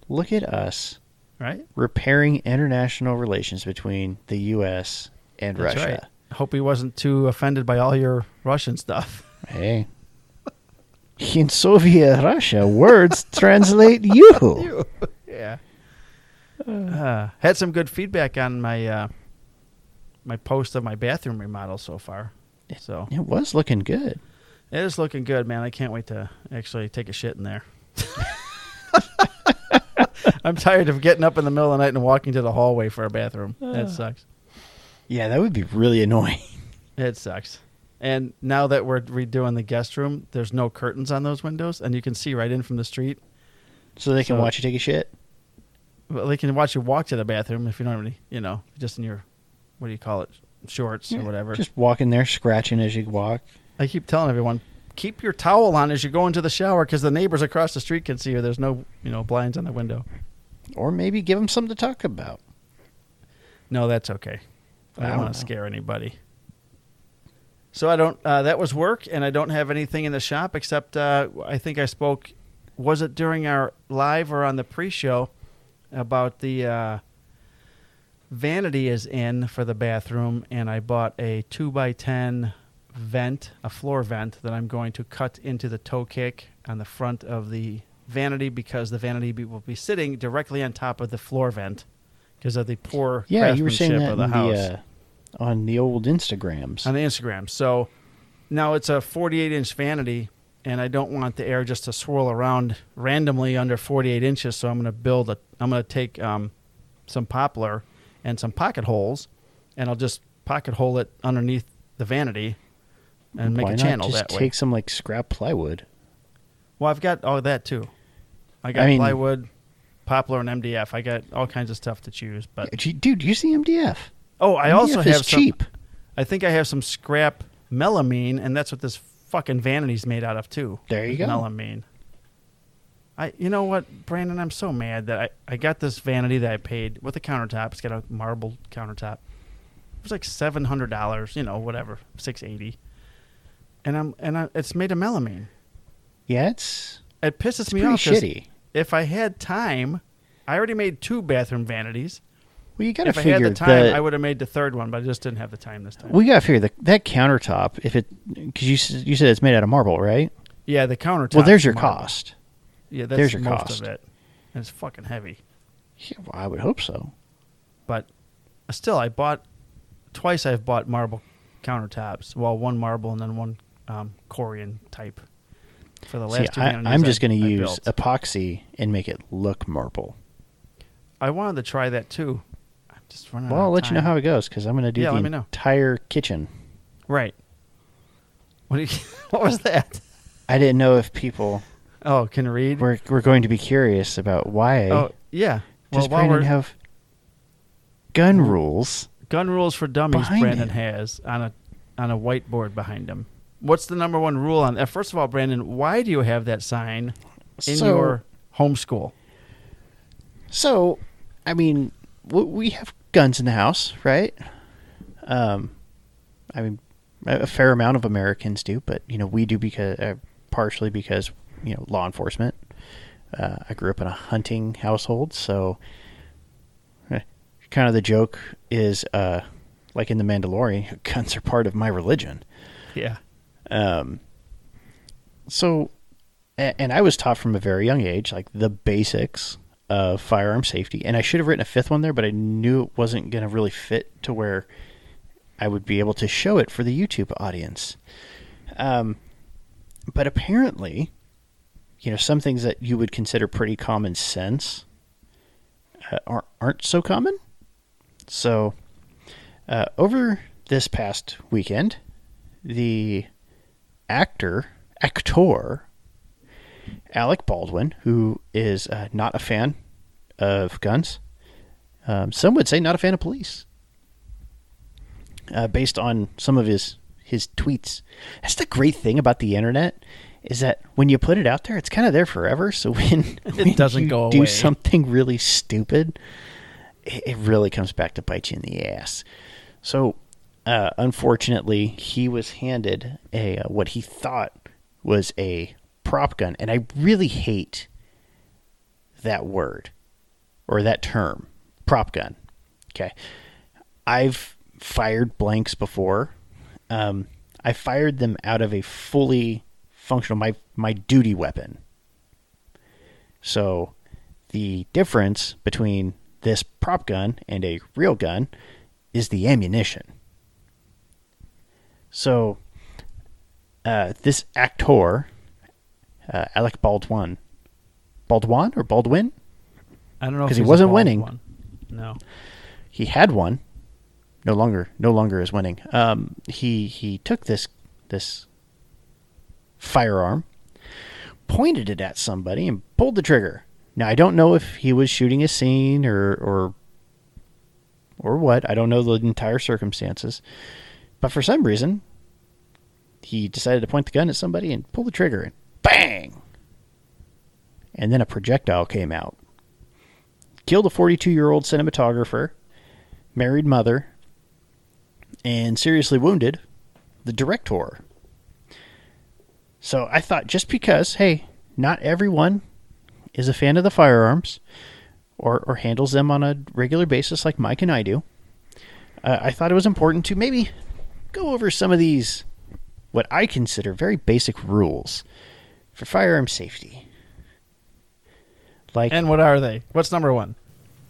Look at us Right. repairing international relations between the U.S. and That's Russia. right. Hope he wasn't too offended by all your Russian stuff. Hey. In Soviet Russia, words translate you. yeah. Uh, had some good feedback on my uh, my post of my bathroom remodel so far. So It was looking good. it is looking good, man. I can't wait to actually take a shit in there. I'm tired of getting up in the middle of the night and walking to the hallway for a bathroom. That sucks. Yeah, that would be really annoying. It sucks. And now that we're redoing the guest room, there's no curtains on those windows, and you can see right in from the street. So they can So- watch you take a shit. Well, they can watch you walk to the bathroom if you don't have any, you know, just in your, what do you call it, shorts or whatever. Just walking there, scratching as you walk. I keep telling everyone, keep your towel on as you go into the shower because the neighbors across the street can see you. There's no, you know, blinds on the window. Or maybe give them something to talk about. No, that's okay. I I don't don't want to scare anybody. So I don't. Uh, that was work, and I don't have anything in the shop except uh, I think I spoke. Was it during our live or on the pre-show about the uh, vanity is in for the bathroom, and I bought a two by ten vent, a floor vent that I'm going to cut into the toe kick on the front of the vanity because the vanity will be sitting directly on top of the floor vent because of the poor Yeah, you were saying that of the house the, uh, on the old Instagrams. on the Instagram. So now it's a 48 inch vanity, and I don't want the air just to swirl around randomly under 48 inches. So I'm going to build a. I'm going to take um, some poplar and some pocket holes, and I'll just pocket hole it underneath the vanity and make Why a not channel just that way. take some like scrap plywood? Well, I've got all that too. I got I mean- plywood, poplar, and MDF. I got all kinds of stuff to choose. But Dude, use the MDF. Oh, I MDF also have some, cheap. I think I have some scrap melamine, and that's what this fucking vanity's made out of too. There you go. Melamine. I, you know what, Brandon? I'm so mad that I, I got this vanity that I paid with a countertop. It's got a marble countertop. It was like seven hundred dollars, you know, whatever, six eighty. And I'm and I, it's made of melamine. Yeah, it's It pisses it's me pretty off. shitty. If I had time, I already made two bathroom vanities. Well, you got to figure. If I had the time, that I would have made the third one, but I just didn't have the time this time. we got to figure that that countertop. If it because you you said it's made out of marble, right? yeah, the countertop. well, there's your marble. cost. Yeah, that's there's your most cost. of it. And it's fucking heavy. Yeah, well, I would hope so. But still, I bought twice. I've bought marble countertops. Well, one marble and then one um, Corian type. For the last See, two I, I'm just going to use built. epoxy and make it look marble. I wanted to try that too. Just running. Well, out I'll let you know how it goes because I'm going to do Yeah, the let me know. entire kitchen. Right. What, do you, what was that? I didn't know if people Oh, can read. were were going to be curious about why Oh, yeah. Well, does while Brandon we're have gun rules. gun rules for dummies, behind Brandon it? has on a on a whiteboard behind him. What's the number one rule on? Uh, first of all, Brandon, why do you have that sign in so, your homeschool? so, I mean, w- we have guns in the house, right? Um, I mean, a fair amount of Americans do, but you know, we do because uh, partially because you know law enforcement. Uh, I grew up in a hunting household, so eh, kind of the joke is, uh, like in the Mandalorian, guns are part of my religion. Yeah. Um, so, and I was taught from a very young age, like the basics of firearm safety. And I should have written a fifth one there, but I knew it wasn't going to really fit to where I would be able to show it for the YouTube audience. Um, but apparently, you know, some things that you would consider pretty common sense uh, aren't, aren't so common. So, uh, over this past weekend, the actor, actor, Alec Baldwin, who is uh, not a fan of guns, um, some would say not a fan of police, uh, based on some of his his tweets. That's the great thing about the internet is that when you put it out there, it's kind of there forever. So when It doesn't you go do away. something really stupid, it, it really comes back to bite you in the ass. So, uh, unfortunately, he was handed a uh, what he thought was a prop gun, and I really hate that word or that term, prop gun. Okay, I've fired blanks before. Um, I fired them out of a fully functional my my duty weapon. So, the difference between this prop gun and a real gun is the ammunition. So, uh, this actor, uh, Alec Baldwin, Baldwin or Baldwin, I don't know because he wasn't winning. one. No. he had one. No longer, no longer is winning. Um, he he took this this firearm, pointed it at somebody, and pulled the trigger. Now I don't know if he was shooting a scene or or or what. I don't know the entire circumstances, but for some reason, he decided to point the gun at somebody and pull the trigger, and bang! And then a projectile came out, killed a 42 year old cinematographer married mother, and seriously wounded the director. So I thought just because, hey, not everyone is a fan of the firearms or, or handles them on a regular basis like Mike and I do, uh, I thought it was important to maybe go over some of these, what I consider very basic rules for firearm safety. Like And what are they? What's number one?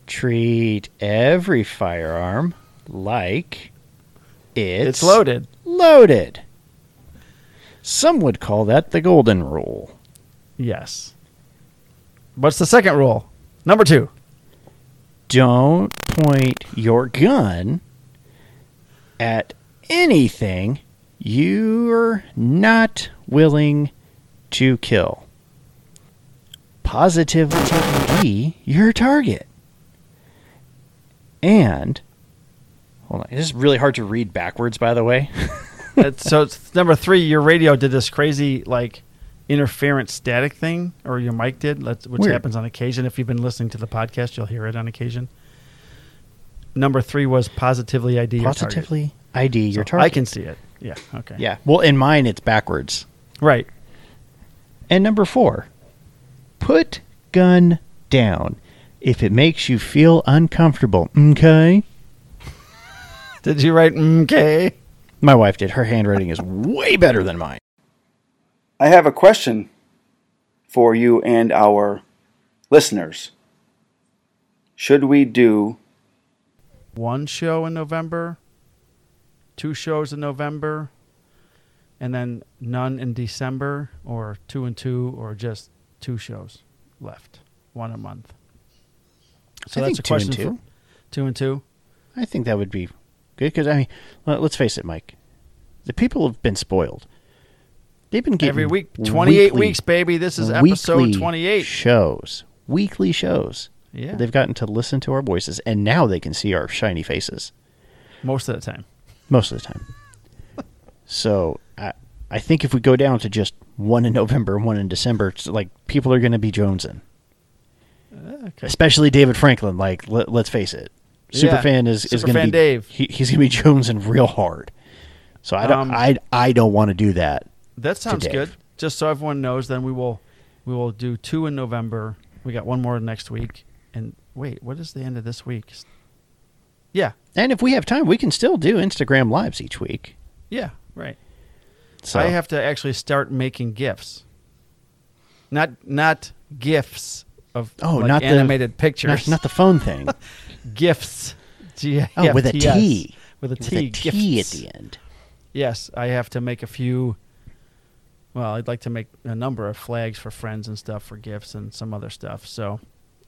treat every firearm like it's, It's loaded. loaded. Some would call that the golden rule. Yes. What's the second rule? Number two. Don't point your gun at anything you're not willing to kill. Positively your target. And hold on, this is really hard to read backwards by the way. So it's number three. Your radio did this crazy like interference static thing, or your mic did, which Weird. happens on occasion. If you've been listening to the podcast, you'll hear it on occasion. Number three was positively ID your target. Positively ID your So target. I can see it. Yeah. Okay. Yeah. Well, in mine, it's backwards. Right. And number four, put gun down if it makes you feel uncomfortable. Okay. Did you write okay? My wife did. Her handwriting is way better than mine. I have a question for you and our listeners. Should we do One show in November, two shows in November, and then none in December, or two and two, or just two shows left, one a month. So I that's think a two and two. two and two. I think that would be good because I mean, let- let's face it, Mike. The people have been spoiled. They've been getting Every week, twenty-eight weekly- weeks, baby. This is episode twenty-eight. shows, weekly shows. Yeah, They've gotten to listen to our voices, and now they can see our shiny faces most of the time. most of the time. So I, I think if we go down to just one in November and one in December, it's like people are going to be jonesing. Okay. Especially David Franklin. Like, let, let's face it, Yeah, Superfan is is going to Superfan be Dave. He, he's going to be jonesing real hard. So I don't Um, I I don't want to do that. That sounds good. Just so everyone knows, then we will we will do two in November. We got one more next week. And wait, what is the end of this week? Yeah, And if we have time, we can still do Instagram lives each week. yeah, right. So I have to actually start making gifs. Not not gifs of Oh, like not the- animated pictures. not, not the phone thing. gifts. G- Oh, with a T. With a With T. a T gifts. at the end. Yes, I have to make a few. Well, I'd like to make a number of flags for friends and stuff for gifts and some other stuff. So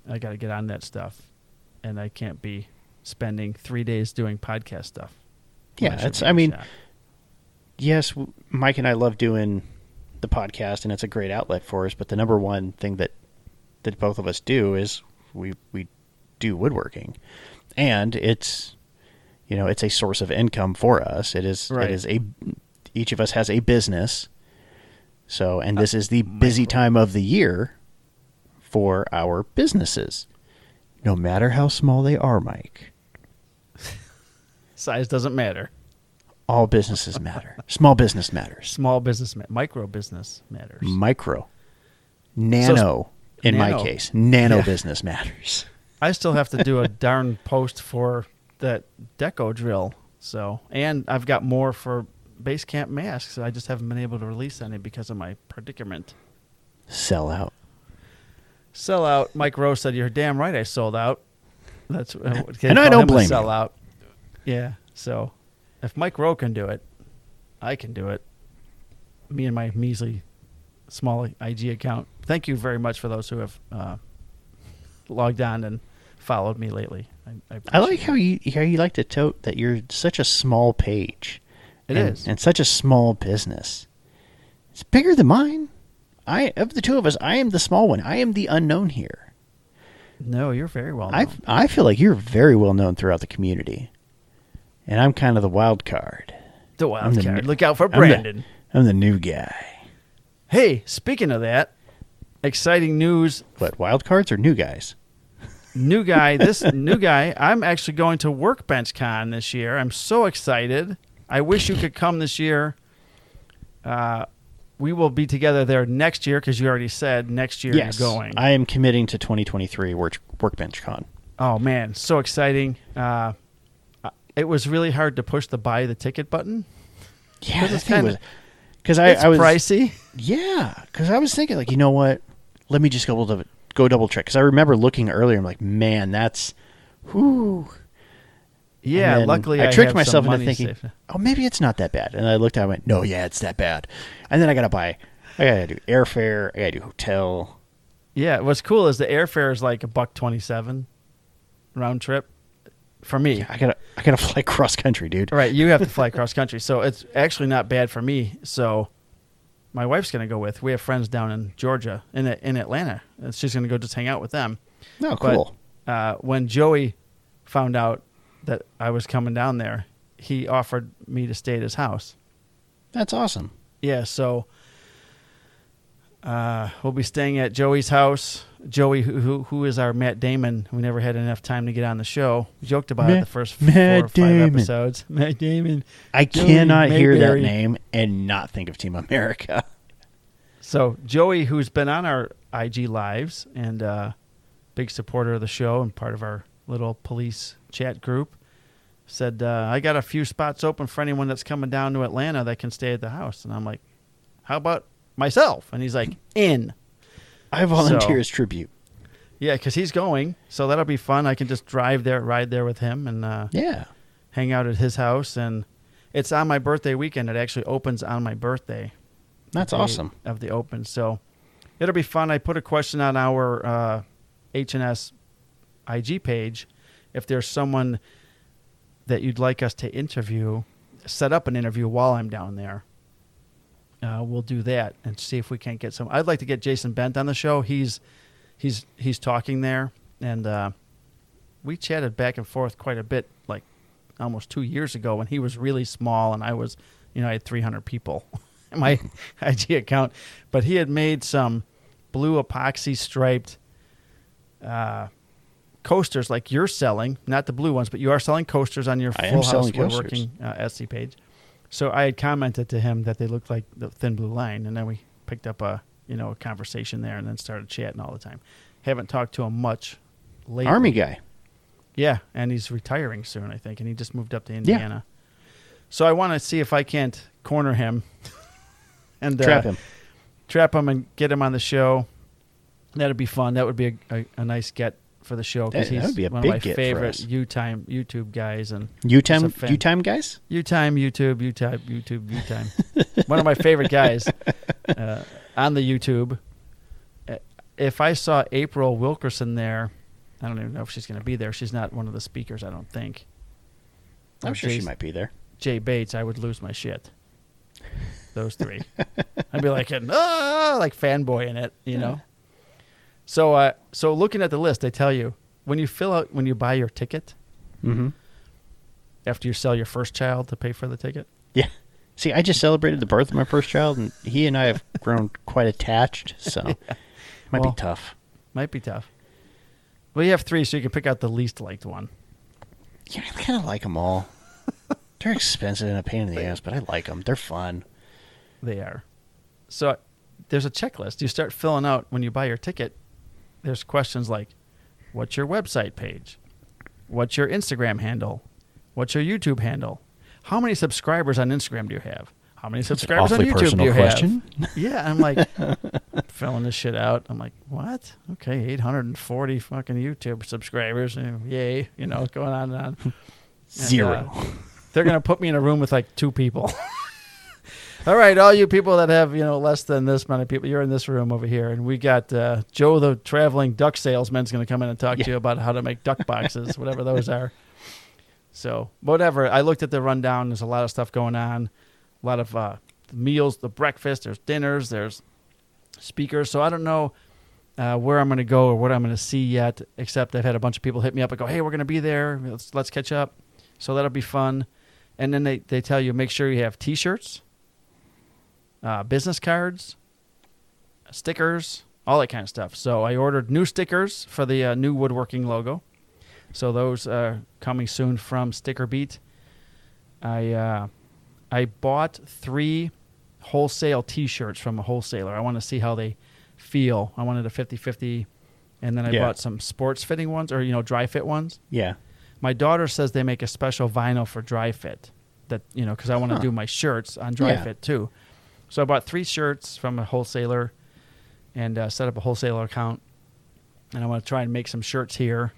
I got to get on that stuff, and I can't be spending three days doing podcast stuff. Yeah, should it's. make I a mean, shot. Yes, Mike and I love doing the podcast, and it's a great outlet for us. But the number one thing that that both of us do is we we do woodworking, and it's you know it's a source of income for us. It is Right. it is a each of us has a business. So, and this is the uh, busy time of the year for our businesses, no matter how small they are, Mike. size doesn't matter. All businesses matter. Small business matters. Small business, ma- micro business matters. Micro. Nano, in my case. Nano Yeah. business matters. I still have to do a darn post for that deco drill. So, and I've got more for base camp masks. I just haven't been able to release any because of my predicament. Sell out. Sell out. Mike Rowe said, "You're damn right. I sold out." That's uh, And I don't blame you. sell out. Yeah. So, if Mike Rowe can do it, I can do it. Me and my measly small IG account. Thank you very much for those who have uh, logged on and followed me lately. I, I, I like how you how you like to tote that you're such a small page. It and, is. and such a small business. It's bigger than mine. I of the two of us, I am the small one. I am the unknown here. No, you're very well. I known. I feel like you're very well known throughout the community, and I'm kind of the wild card. the wild the card. new- Look out for I'm the- Brandon. I'm the new guy. Hey, speaking of that, exciting news. What wild cards or new guys? New guy, this new guy, I'm actually going to Workbench Con this year. I'm so excited. I wish you could come this year. Uh, we will be together there next year because you already said next year yes, you're going. I am committing to 2023 work, Workbench Con. oh man, so exciting! Uh, it was really hard to push the buy the ticket button. Yeah, 'Cause that it's thing kinda- was because I, I was pricey. Yeah, because I was thinking, like, you know what? Let me just go double, go double check. Because I remember looking earlier, I'm like, man, that's, whoo. Yeah, luckily I I, tricked myself into thinking, saved. oh, maybe it's not that bad. And I looked, at it, I went, no, yeah, it's that bad. And then I got to buy, I got to do airfare, I got to do hotel. Yeah, what's cool is the airfare is like a buck twenty seven round trip for me. I got to, I got to fly cross country, dude. Right, you have to fly cross country, so it's actually not bad for me. So my wife's gonna go with. We have friends down in Georgia, in in Atlanta, and she's gonna go just hang out with them. Oh, But, cool. uh, when Joey found out that I was coming down there, he offered me to stay at his house. That's awesome. Yeah, so Uh, we'll be staying at Joey's house. Joey, who, who who is our Matt Damon, who never had enough time to get on the show, we joked about it the first Matt four or five Damon. episodes. Matt Damon. I Joey cannot hear that name and not think of Team America. So Joey, who's been on our IG lives and uh, big supporter of the show and part of our little police chat group, said uh, I got a few spots open for anyone that's coming down to Atlanta that can stay at the house. And I'm like, how about myself? And he's like, in. I volunteer So- as tribute. Yeah, because he's going, so that'll be fun. I can just drive there, ride there with him, and uh, Yeah. hang out at his house. And it's on my birthday weekend. It actually opens on my birthday. That's awesome. of the open. So it'll be fun. I put a question on our uh, HNS IG page. If there's someone that you'd like us to interview, set up an interview while I'm down there. Uh, we'll do that and see if we can't get some. I'd like to get Jason Bent on the show. He's he's he's talking there, and uh, we chatted back and forth quite a bit, like almost two years ago when he was really small and I was, you know, I had 300 people in my IG account, but he had made some blue epoxy striped uh, coasters like you're selling, not the blue ones, but you are selling coasters on your I Full House Woodworking uh, Etsy page. So I had commented to him that they looked like the thin blue line, and then we picked up a you know a conversation there, and then started chatting all the time. Haven't talked to him much lately. Army guy. Yeah, and he's retiring soon, I think, and he just moved up to Indiana. So I want to see if I can't corner him and uh, Trap him. trap him and get him on the show. That'd be fun. That would be a, a, a nice get for the show because he's be one of my favorite. U-time YouTube guys and U He's a time. U time guys? U-time YouTube U-time YouTube U-time. one of my favorite guys uh, on the YouTube. Uh, If I saw April Wilkerson there, I don't even know if she's going to be there. She's not one of the speakers, I don't think. I'm Or sure she might be there. Jay Bates, I would lose my shit. Those three, I'd be like, ah, like fanboy in it, you know. So, uh, so looking at the list, they tell you when you fill out when you buy your ticket Mm-hmm. after you sell your first child to pay for the ticket. Yeah. See, I just celebrated the birth of my first child, and he and I have grown quite attached. So, might Well- be tough. Might be tough. Well, you have three, so you can pick out the least liked one. Yeah, I kind of like them all. They're expensive and a pain in the ass, but I like them. They're fun. They are. So there's a checklist you start filling out when you buy your ticket. There's questions like, "What's your website page? What's your Instagram handle? What's your YouTube handle? How many subscribers on Instagram do you have? How many subscribers on YouTube do you question. have?" Yeah, I'm like filling this shit out. I'm like, "What? Okay, 840 fucking YouTube subscribers. Yay!" You know, going on and on. And, Zero. uh, they're gonna put me in a room with like two people. all right, all you people that have you know less than this many people, you're in this room over here, and we got uh, Joe, the traveling duck salesman's gonna come in and talk Yeah. to you about how to make duck boxes, whatever those are. So whatever. I looked at the rundown. There's a lot of stuff going on, a lot of uh, meals, the breakfast. There's dinners. There's speakers. So I don't know uh, where I'm going to go or what I'm going to see yet. Except I've had a bunch of people hit me up and go, "Hey, we're going to be there. Let's let's catch up." So that'll be fun. And then they, they tell you make sure you have T-shirts, uh, business cards, stickers, all that kind of stuff. So I ordered new stickers for the uh, new woodworking logo. So those are coming soon from Sticker Beat. I uh, I bought three wholesale T-shirts from a wholesaler. I want to see how they feel. I wanted a 50-50, and then I Yeah. bought some sports fitting ones or you know dry fit ones. Yeah. My daughter says they make a special vinyl for dry fit. That you know because I want to Huh. do my shirts on dry Yeah. fit too. So I bought three shirts from a wholesaler, and uh, set up a wholesaler account. And I want to try and make some shirts here,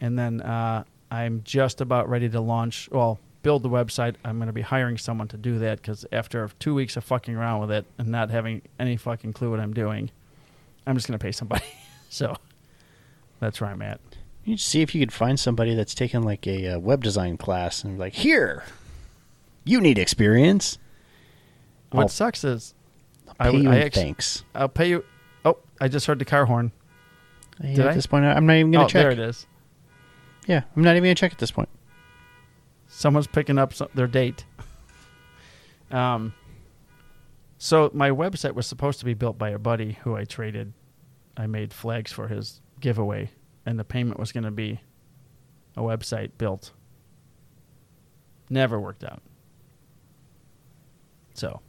and then uh, I'm just about ready to launch. Well, build the website. I'm going to be hiring someone to do that because after two weeks of fucking around with it and not having any fucking clue what I'm doing, I'm just going to pay somebody. so that's where I'm at. You see if you could find somebody that's taken like a uh, web design class and like, here, you need experience. What I'll sucks is I'll I pay you I thanks. I'll pay you. Oh, I just heard the car horn. Hey, Did at I? this point, I'm not even going oh, to check. there it is. Yeah, I'm not even going to check at this point. Someone's picking up some, their date. Um, So my website was supposed to be built by a buddy who I traded. I made flags for his giveaway, and the payment was going to be a website built. Never worked out. So,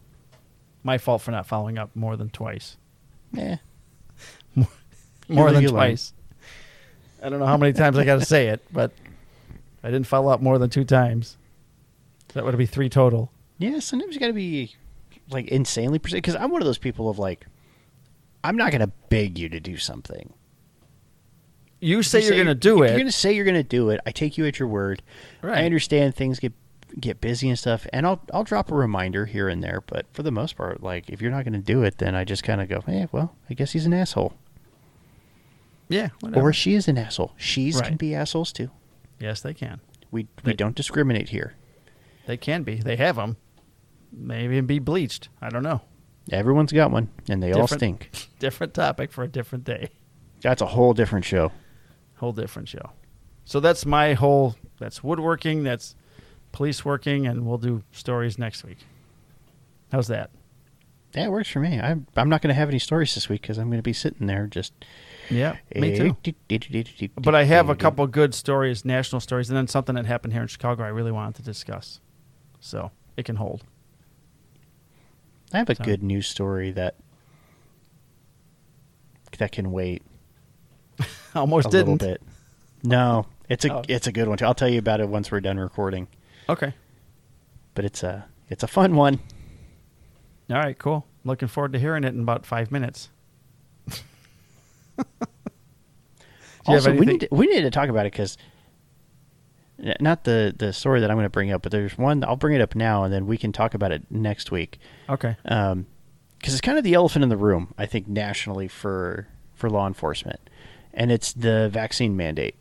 my fault for not following up more than twice. Yeah. More live, than twice. I don't know how many times I got to say it, but I didn't follow up more than two times. That would be three total. Yeah, sometimes you got to be like insanely precise because I'm one of those people of like, I'm not going to beg you to do something. You say you you're going to do it. You're going to say you're going to do it. I take you at your word. Right. I understand things get get busy and stuff, and I'll I'll drop a reminder here and there. But for the most part, like if you're not going to do it, then I just kind of go, hey, well, I guess he's an asshole, yeah, whatever. or she is an asshole. She's can be assholes too. yes, they can. We we They- don't discriminate here. They can be. They have them. Maybe be bleached. I don't know. Everyone's got one, and they all stink. Different topic for a different day. That's a whole different show. Whole different show. So that's my whole. That's woodworking. That's police working, and we'll do stories next week. How's that? That works for me. I'm I'm not going to have any stories this week because I'm going to be sitting there just. Yeah, me Eh, too. But I have a couple good stories, national stories, and then something that happened here in Chicago I really wanted to discuss. So it can hold. I have a so- good news story that that can wait Almost a didn't. little bit. No, it's a Oh. it's a good one. Too. I'll tell you about it once we're done recording. Okay. But it's a it's a fun one. All right. Cool. Looking forward to hearing it in about five minutes. Do you have also, we need to, we need to talk about it because not the the story that I'm going to bring up, but there's one I'll bring it up now, and then we can talk about it next week. Okay. Um, because it's kind of the elephant in the room, I think, nationally for for law enforcement, and it's the vaccine mandate,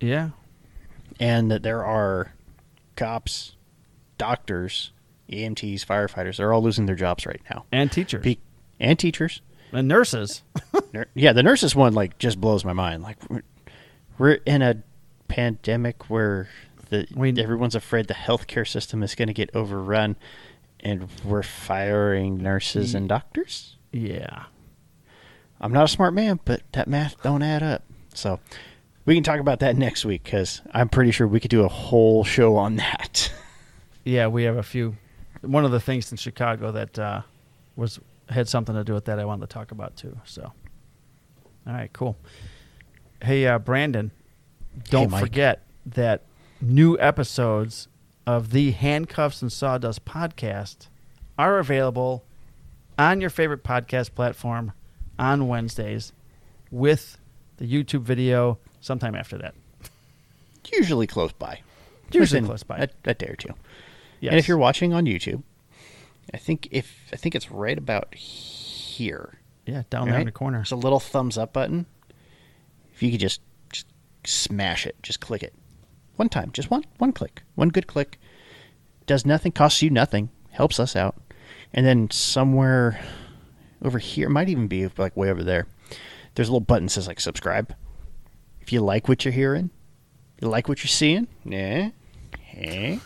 Yeah. and that there are cops, doctors, EMTs, firefighters, they're all losing their jobs right now, And teachers Be- and teachers. and nurses. Yeah, the nurses one like just blows my mind. Like we're, we're in a pandemic where the We- everyone's afraid the healthcare system is going to get overrun, and we're firing nurses and doctors. yeah. I'm not a smart man, but that math don't add up. So we can talk about that next week because I'm pretty sure we could do a whole show on that. Yeah. We have a few. One of the things in Chicago that uh, was had something to do with that I wanted to talk about too. So. All right. Cool. Hey, uh, Brandon. Don't Mike. forget that new episodes of the Handcuffs and Sawdust podcast are available on your favorite podcast platform on Wednesdays with the YouTube video sometime after that. Usually close by. Usually Within close by. A, a day or two. Yes. And if you're watching on YouTube, I think if I think it's right about here. yeah, down there in the corner. There's a little thumbs up button. If you could just, just smash it, just click it. One time, just one one click. One good click. Does nothing, costs you nothing, helps us out. And then somewhere over here, might even be like way over there. There's a little button that says like subscribe. If you like what you're hearing, you like what you're seeing, yeah, eh?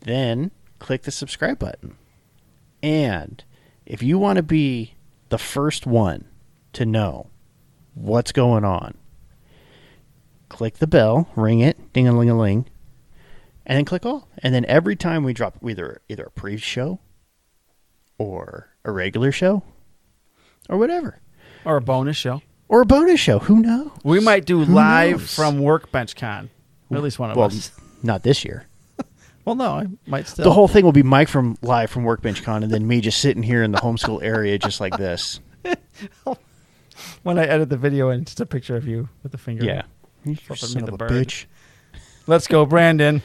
Then click the subscribe button. And if you want to be the first one to know what's going on, click the bell, ring it, ding a ling a ling, and then click all. And then every time we drop either either a pre-show or a regular show or whatever, or a bonus show. Or a bonus show, who knows? We might do Who live knows? from Workbench Con. At least one of well, us. not this year. Well, no, I might still. The whole thing will be Mike from live from Workbench Con, and then me just sitting here in the homeschool area, just like this. when I edit the video and just a picture of you with the finger. Yeah, you son the of a bird. bitch. Let's go, Brandon.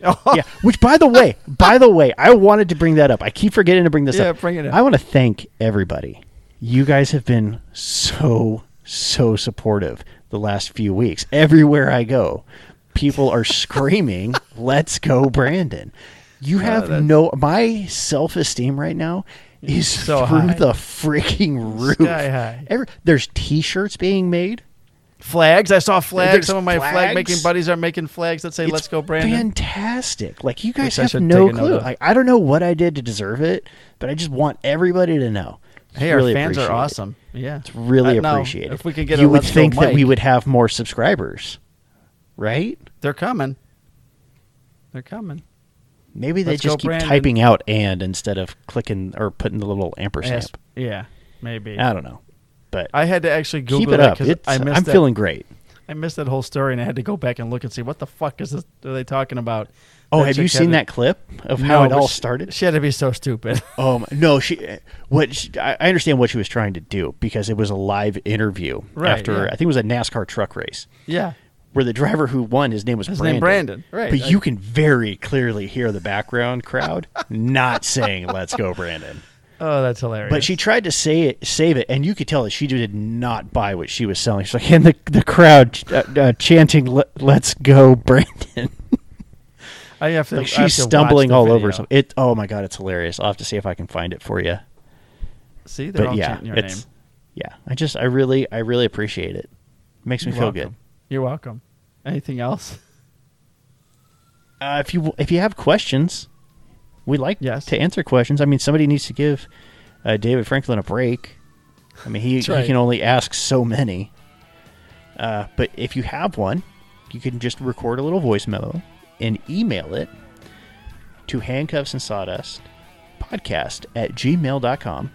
yeah. Which, by the way, by the way, I wanted to bring that up. I keep forgetting to bring this Yeah, up. bring it up. I want to thank everybody. You guys have been so so supportive the last few weeks. Everywhere I go, people are screaming, "Let's go, Brandon!" You uh, have that's- no. My self esteem right now is so through high. the freaking roof. Sky high. Every, there's T-shirts being made Flags. I saw flags. There's Some of my flag making buddies are making flags that say It's "Let's go, Brandon." Fantastic! Like you guys Which have no take a note clue. Like, I don't know what I did to deserve it, but I just want everybody to know. Hey, Really our fans are it. Yeah, It's really Uh, appreciated. If we could get you would think that we would have more subscribers, right? They're coming. They're coming. Maybe they Let's just keep Brandon. typing out "and" instead of clicking or putting the little ampersand. Yeah, maybe. I don't know, but I had to actually Google keep it that up. I missed I'm that. feeling great. I missed that whole story, and I had to go back and look and see what the fuck is this? Are they talking about? Oh, That have you seen had that clip of how No, it all she- started? She had to be so stupid. Oh no, she. What she, I I understand what she was trying to do because it was a live interview Right, after yeah. I think it was a NASCAR truck race yeah, where the driver who won his name was his Brandon. name Brandon. Right. But I- you can very clearly hear the background crowd not saying "Let's go, Brandon." Oh, that's hilarious. But she tried to say it, save it, and you could tell that she did not buy what she was selling. She's like, and the the crowd uh, uh, chanting, "Let- "Let's go, Brandon!" I have to. like I have she's to stumbling all over. video. So it. Oh my god, it's hilarious. I'll have to see if I can find it for you. See, they're But all yeah, chanting your name. yeah. I just, I really, I really appreciate it. Makes me You're feel welcome. good. You're welcome. Anything else? Uh, if you if you have questions, we like Yes. to answer questions. I mean, somebody needs to give uh, David Franklin a break. I mean, he, That's he can only ask so many. Uh, but if you have one, you can just record a little voice memo and email it to handcuffs and sawdust podcast at gmail.com.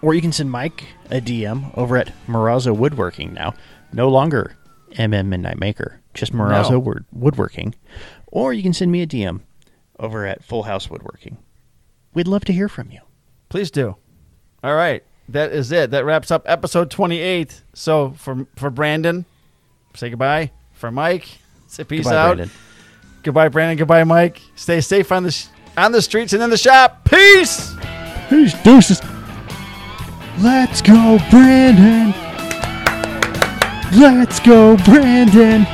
Or you can send Mike a DM over at Morazzo Woodworking now. No longer MM Midnight Maker, just Morazzo No. Woodworking. Or you can send me a DM over at Full House Woodworking. We'd love to hear from you. Please do. All right, that is it. That wraps up episode 28. So for for Brandon, say goodbye. For Mike, say peace Goodbye, out. Brandon. Goodbye, Brandon. Goodbye, Mike. Stay safe on the sh- on the streets and in the shop. Peace. Peace, deuces. Let's go, Brandon. Let's go, Brandon.